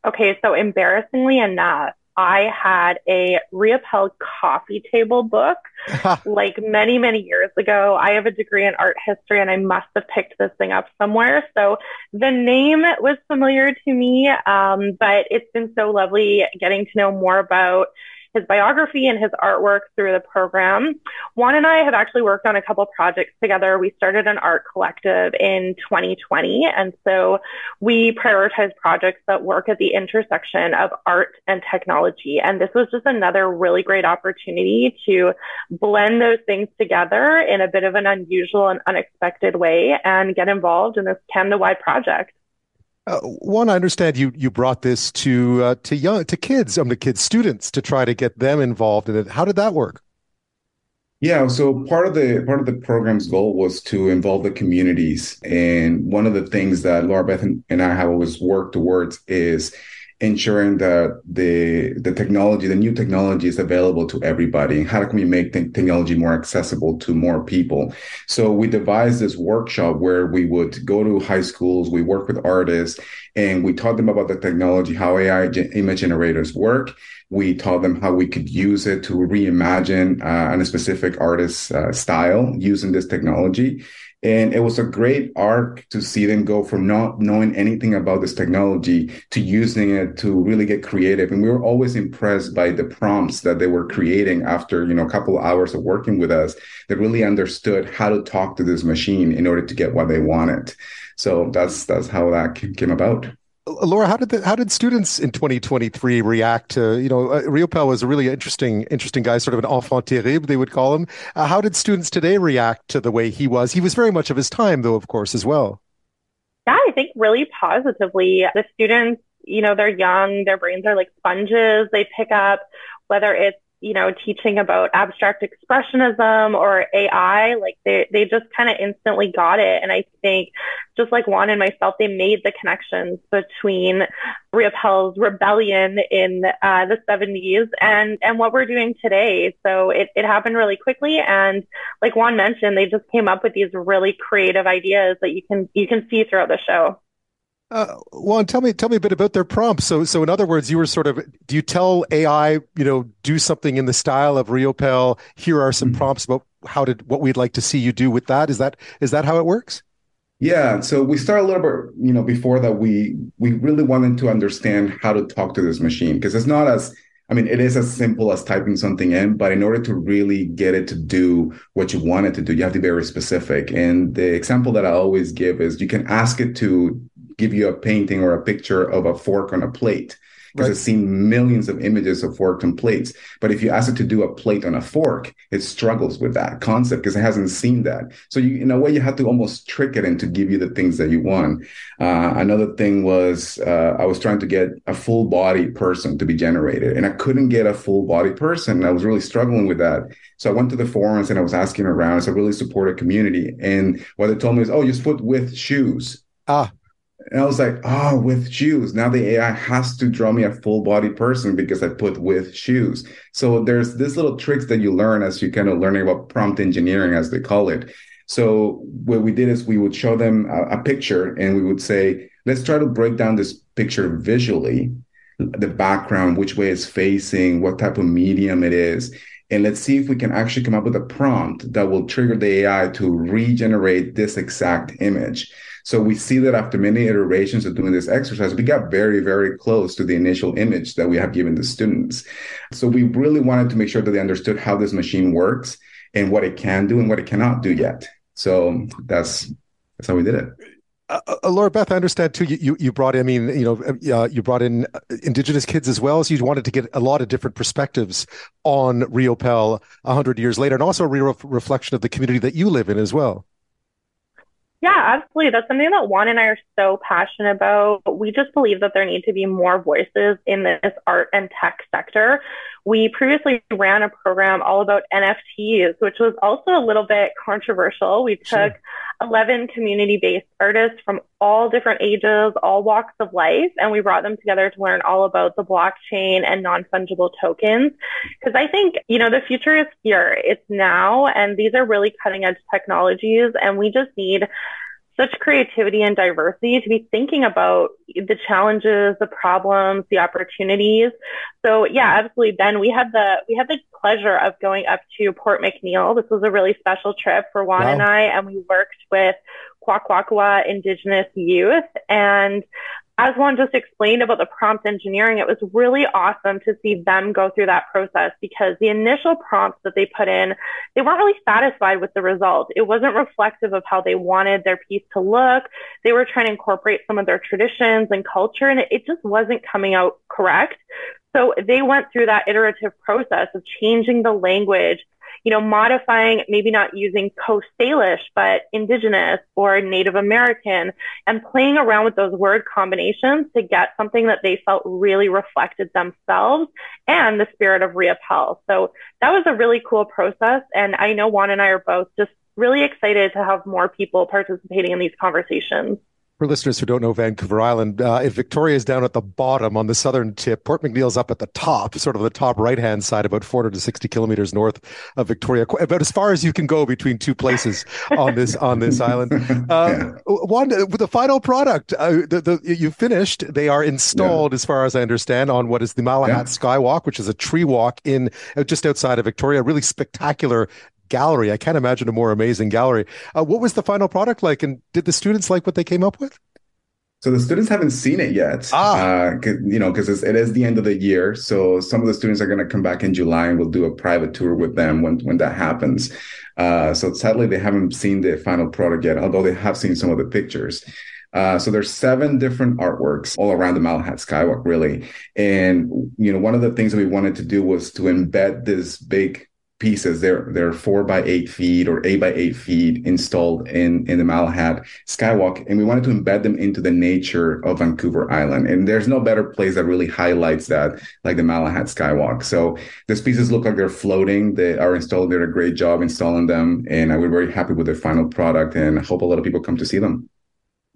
[SPEAKER 13] Okay, so embarrassingly enough, I had a Riopelle coffee table book like many, many years ago. I have a degree in art history and I must have picked this thing up somewhere. So the name was familiar to me, um, but it's been so lovely getting to know more about his biography and his artwork through the program. Juan and I have actually worked on a couple projects together. We started an art collective in 2020. And so we prioritize projects that work at the intersection of art and technology. And this was just another really great opportunity to blend those things together in a bit of an unusual and unexpected way and get involved in this Canada wide project.
[SPEAKER 1] Uh, Juan, I understand you you brought this to uh, to young to kids, um, to kids, students, to try to get them involved in it. How did that work?
[SPEAKER 12] Yeah, so part of the part of the program's goal was to involve the communities, and one of the things that Laura Beth and I have always worked towards is ensuring that the the technology, the new technology is available to everybody. How can we make te- technology more accessible to more people? So we devised this workshop where we would go to high schools, we work with artists, and we taught them about the technology, how AI image generators work. We taught them how we could use it to reimagine uh, a specific artist's uh, style using this technology. And it was a great arc to see them go from not knowing anything about this technology to using it to really get creative. And we were always impressed by the prompts that they were creating after, you know, a couple of hours of working with us. that really understood how to talk to this machine in order to get what they wanted. So that's that's how that came about.
[SPEAKER 1] Laura, how did the, how did students in 2023 react to you know uh, Riopelle was a really interesting interesting guy, sort of an enfant terrible they would call him. Uh, how did students today react to the way he was? He was very much of his time, though, of course, as well.
[SPEAKER 13] Yeah, I think really positively. The students, you know, they're young, their brains are like sponges. They pick up whether it's you know, teaching about abstract expressionism or AI, like they, they just kind of instantly got it. And I think just like Juan and myself, they made the connections between Riopelle's rebellion in uh, the 70s and, and what we're doing today. So it, it happened really quickly. And like Juan mentioned, they just came up with these really creative ideas that you can, you can see throughout the show.
[SPEAKER 1] Uh, Juan, tell me, tell me a bit about their prompts. So, so in other words, you were sort of, do you tell AI, you know, do something in the style of Riopelle? Here are some mm-hmm. prompts about how did what we'd like to see you do with that. Is that is that how it works?
[SPEAKER 12] Yeah. So we start a little bit, you know, before that we we really wanted to understand how to talk to this machine because it's not as I mean, it is as simple as typing something in, but in order to really get it to do what you want it to do, you have to be very specific. And the example that I always give is you can ask it to give you a painting or a picture of a fork on a plate because right. I've seen millions of images of forks and plates. But if you ask it to do a plate on a fork, it struggles with that concept because it hasn't seen that. So you, in a way, you have to almost trick it into give you the things that you want. Uh, another thing was uh, I was trying to get a full body person to be generated, and I couldn't get a full body person. I was really struggling with that. So I went to the forums and I was asking around. It's a really supportive community, and what they told me is, "Oh, just put with shoes."
[SPEAKER 1] Ah.
[SPEAKER 12] And I was like, oh, with shoes. Now the AI has to draw me a full body person because I put with shoes. So there's this little tricks that you learn as you kind of learning about prompt engineering, as they call it. So what we did is we would show them a, a picture and we would say, let's try to break down this picture visually, the background, which way it's facing, what type of medium it is. And let's see if we can actually come up with a prompt that will trigger the AI to regenerate this exact image. So we see that after many iterations of doing this exercise, we got very, very close to the initial image that we have given the students. So we really wanted to make sure that they understood how this machine works and what it can do and what it cannot do yet. So that's that's how we did it.
[SPEAKER 1] Uh, uh, Laura Beth, I understand too. You, you, you brought in, I mean, you know, uh, you brought in Indigenous kids as well. So you wanted to get a lot of different perspectives on Riopelle a hundred years later, and also a real reflection of the community that you live in as well.
[SPEAKER 13] Yeah, absolutely. That's something that Juan and I are so passionate about. We just believe that there need to be more voices in this art and tech sector. We previously ran a program all about NFTs, which was also a little bit controversial. We took sure. 11 community based artists from all different ages, all walks of life, and we brought them together to learn all about the blockchain and non fungible tokens. Because I think, you know, the future is here, it's now, and these are really cutting edge technologies, and we just need such creativity and diversity to be thinking about the challenges, the problems, the opportunities. So yeah, absolutely. Ben, we had the we had the pleasure of going up to Port McNeill. This was a really special trip for Juan wow. and I, and we worked with Kwakwaka'wakw Indigenous youth. And as Juan just explained about the prompt engineering, it was really awesome to see them go through that process because the initial prompts that they put in, they weren't really satisfied with the result. It wasn't reflective of how they wanted their piece to look. They were trying to incorporate some of their traditions and culture, and it just wasn't coming out correct. So they went through that iterative process of changing the language you know, modifying, maybe not using Coast Salish, but Indigenous or Native American and playing around with those word combinations to get something that they felt really reflected themselves and the spirit of Riopelle. So that was a really cool process. And I know Juan and I are both just really excited to have more people participating in these conversations.
[SPEAKER 1] For listeners who don't know Vancouver Island, uh, if Victoria is down at the bottom on the southern tip, Port McNeill's up at the top, sort of the top right hand side, about 460 kilometers north of Victoria, about as far as you can go between two places on this on this island. Uh, Juan, the final product, uh, the, the, you finished. They are installed, yeah. as far as I understand, on what is the Malahat yeah. Skywalk, which is a tree walk in uh, just outside of Victoria. Really spectacular gallery. I can't imagine a more amazing gallery. Uh, what was the final product like, and did the students like what they came up with?
[SPEAKER 12] So the students haven't seen it yet, ah. Uh, you know, because it is the end of the year. So some of the students are going to come back in July, and we'll do a private tour with them when when that happens. Uh, so sadly, they haven't seen the final product yet, although they have seen some of the pictures. Uh, so there's seven different artworks all around the Malahat Skywalk, really. And you know, one of the things that we wanted to do was to embed this big pieces. They're they're four by eight feet or eight by eight feet installed in in the Malahat Skywalk, and we wanted to embed them into the nature of Vancouver Island. And there's no better place that really highlights that like the Malahat Skywalk. So these pieces look like they're floating. They are installed. They did a great job installing them, and was very happy with the final product. And I hope a lot of people come to see them.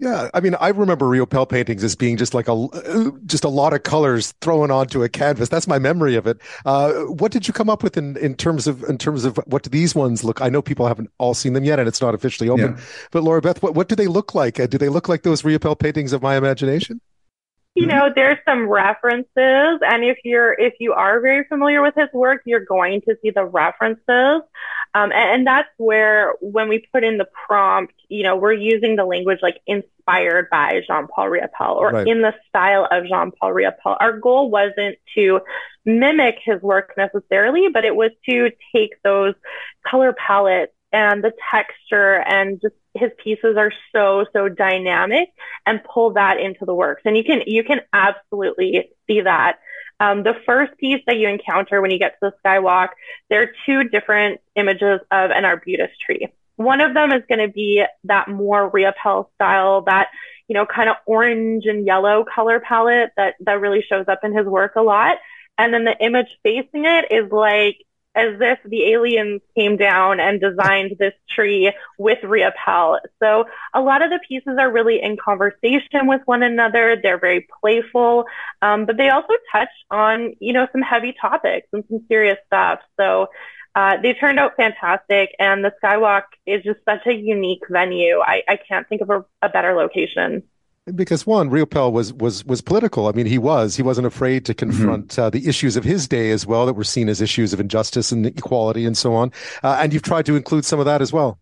[SPEAKER 1] Yeah, I mean, I remember Riopelle paintings as being just like a just a lot of colors thrown onto a canvas. That's my memory of it. Uh, what did you come up with in, in terms of in terms of what do these ones look? I know people haven't all seen them yet, and it's not officially open. Yeah. But Laura Beth, what, what do they look like? Uh, do they look like those Riopelle paintings of my imagination?
[SPEAKER 13] you know there's some references and if you're if you are very familiar with his work you're going to see the references um, and, and, that's where when we put in the prompt you know we're using the language like inspired by jean-paul riopelle or right. in the style of jean-paul riopelle our goal wasn't to mimic his work necessarily but it was to take those color palettes and the texture and just his pieces are so so dynamic and pull that into the works and you can you can absolutely see that um, the first piece that you encounter when you get to the skywalk there are two different images of an arbutus tree. One of them is going to be that more Riopelle style that you know kind of orange and yellow color palette that that really shows up in his work a lot. And then the image facing it is like as if the aliens came down and designed this tree with Riopelle. So a lot of the pieces are really in conversation with one another. They're very playful, um, but they also touch on, you know, some heavy topics and some serious stuff. So uh, they turned out fantastic, and the Skywalk is just such a unique venue. I, I can't think of a, a better location
[SPEAKER 1] because one, Riopelle was was was political. I mean, he was. He wasn't afraid to mm-hmm. confront mm-hmm. uh, the issues of his day as well that were seen as issues of injustice and equality and so on. Uh, and you've tried to include some of that as well.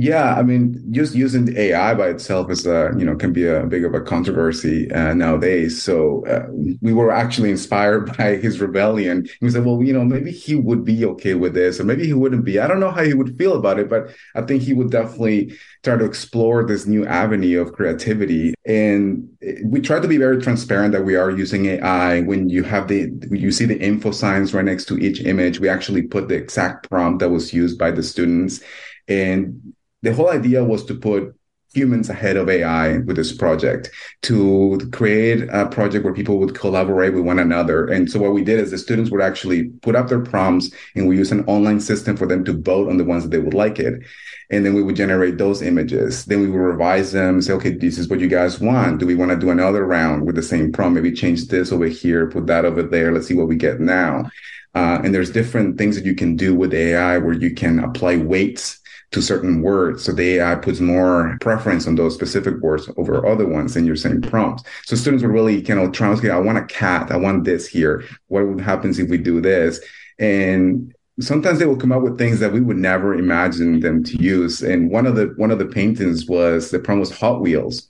[SPEAKER 12] Yeah, I mean, just using the AI by itself is a you know can be a big of a controversy uh, nowadays. So uh, we were actually inspired by his rebellion. We said, well, you know, maybe he would be okay with this, or maybe he wouldn't be. I don't know how he would feel about it, but I think he would definitely try to explore this new avenue of creativity. And we try to be very transparent that we are using AI. When you have the you see the info signs right next to each image, we actually put the exact prompt that was used by the students. And the whole idea was to put humans ahead of AI with this project to create a project where people would collaborate with one another. And so what we did is the students would actually put up their prompts and we use an online system for them to vote on the ones that they would like it. And then we would generate those images. Then we would revise them, say, okay, this is what you guys want. Do we want to do another round with the same prompt? Maybe change this over here, put that over there. Let's see what we get now. Uh, and there's different things that you can do with AI where you can apply weights to certain words. So the AI puts more preference on those specific words over other ones in your same prompts. So students will really kind of say, I want a cat. I want this here. What happens if we do this? And sometimes they will come up with things that we would never imagine them to use. And one of the one of the paintings was the prompt was Hot Wheels.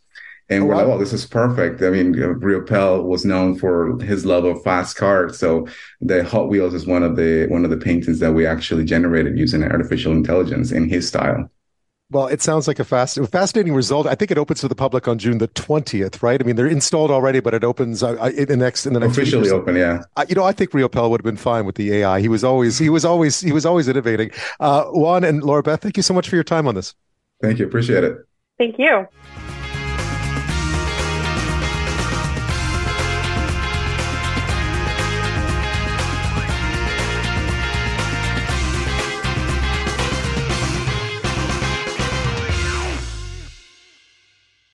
[SPEAKER 12] And oh, we're wow. like, oh, this is perfect. I mean, Riopelle was known for his love of fast cars. So the Hot Wheels is one of the one of the paintings that we actually generated using artificial intelligence in his style.
[SPEAKER 1] Well, it sounds like a fast, fascinating result. I think it opens to the public on June the twentieth, right? I mean, they're installed already, but it opens uh, in the next in the next
[SPEAKER 12] officially open. Yeah,
[SPEAKER 1] uh, you know, I think Riopelle would have been fine with the AI. He was always he was always he was always innovating. Uh, Juan and Laura Beth, thank you so much for your time on this.
[SPEAKER 12] Thank you, appreciate it.
[SPEAKER 13] Thank you.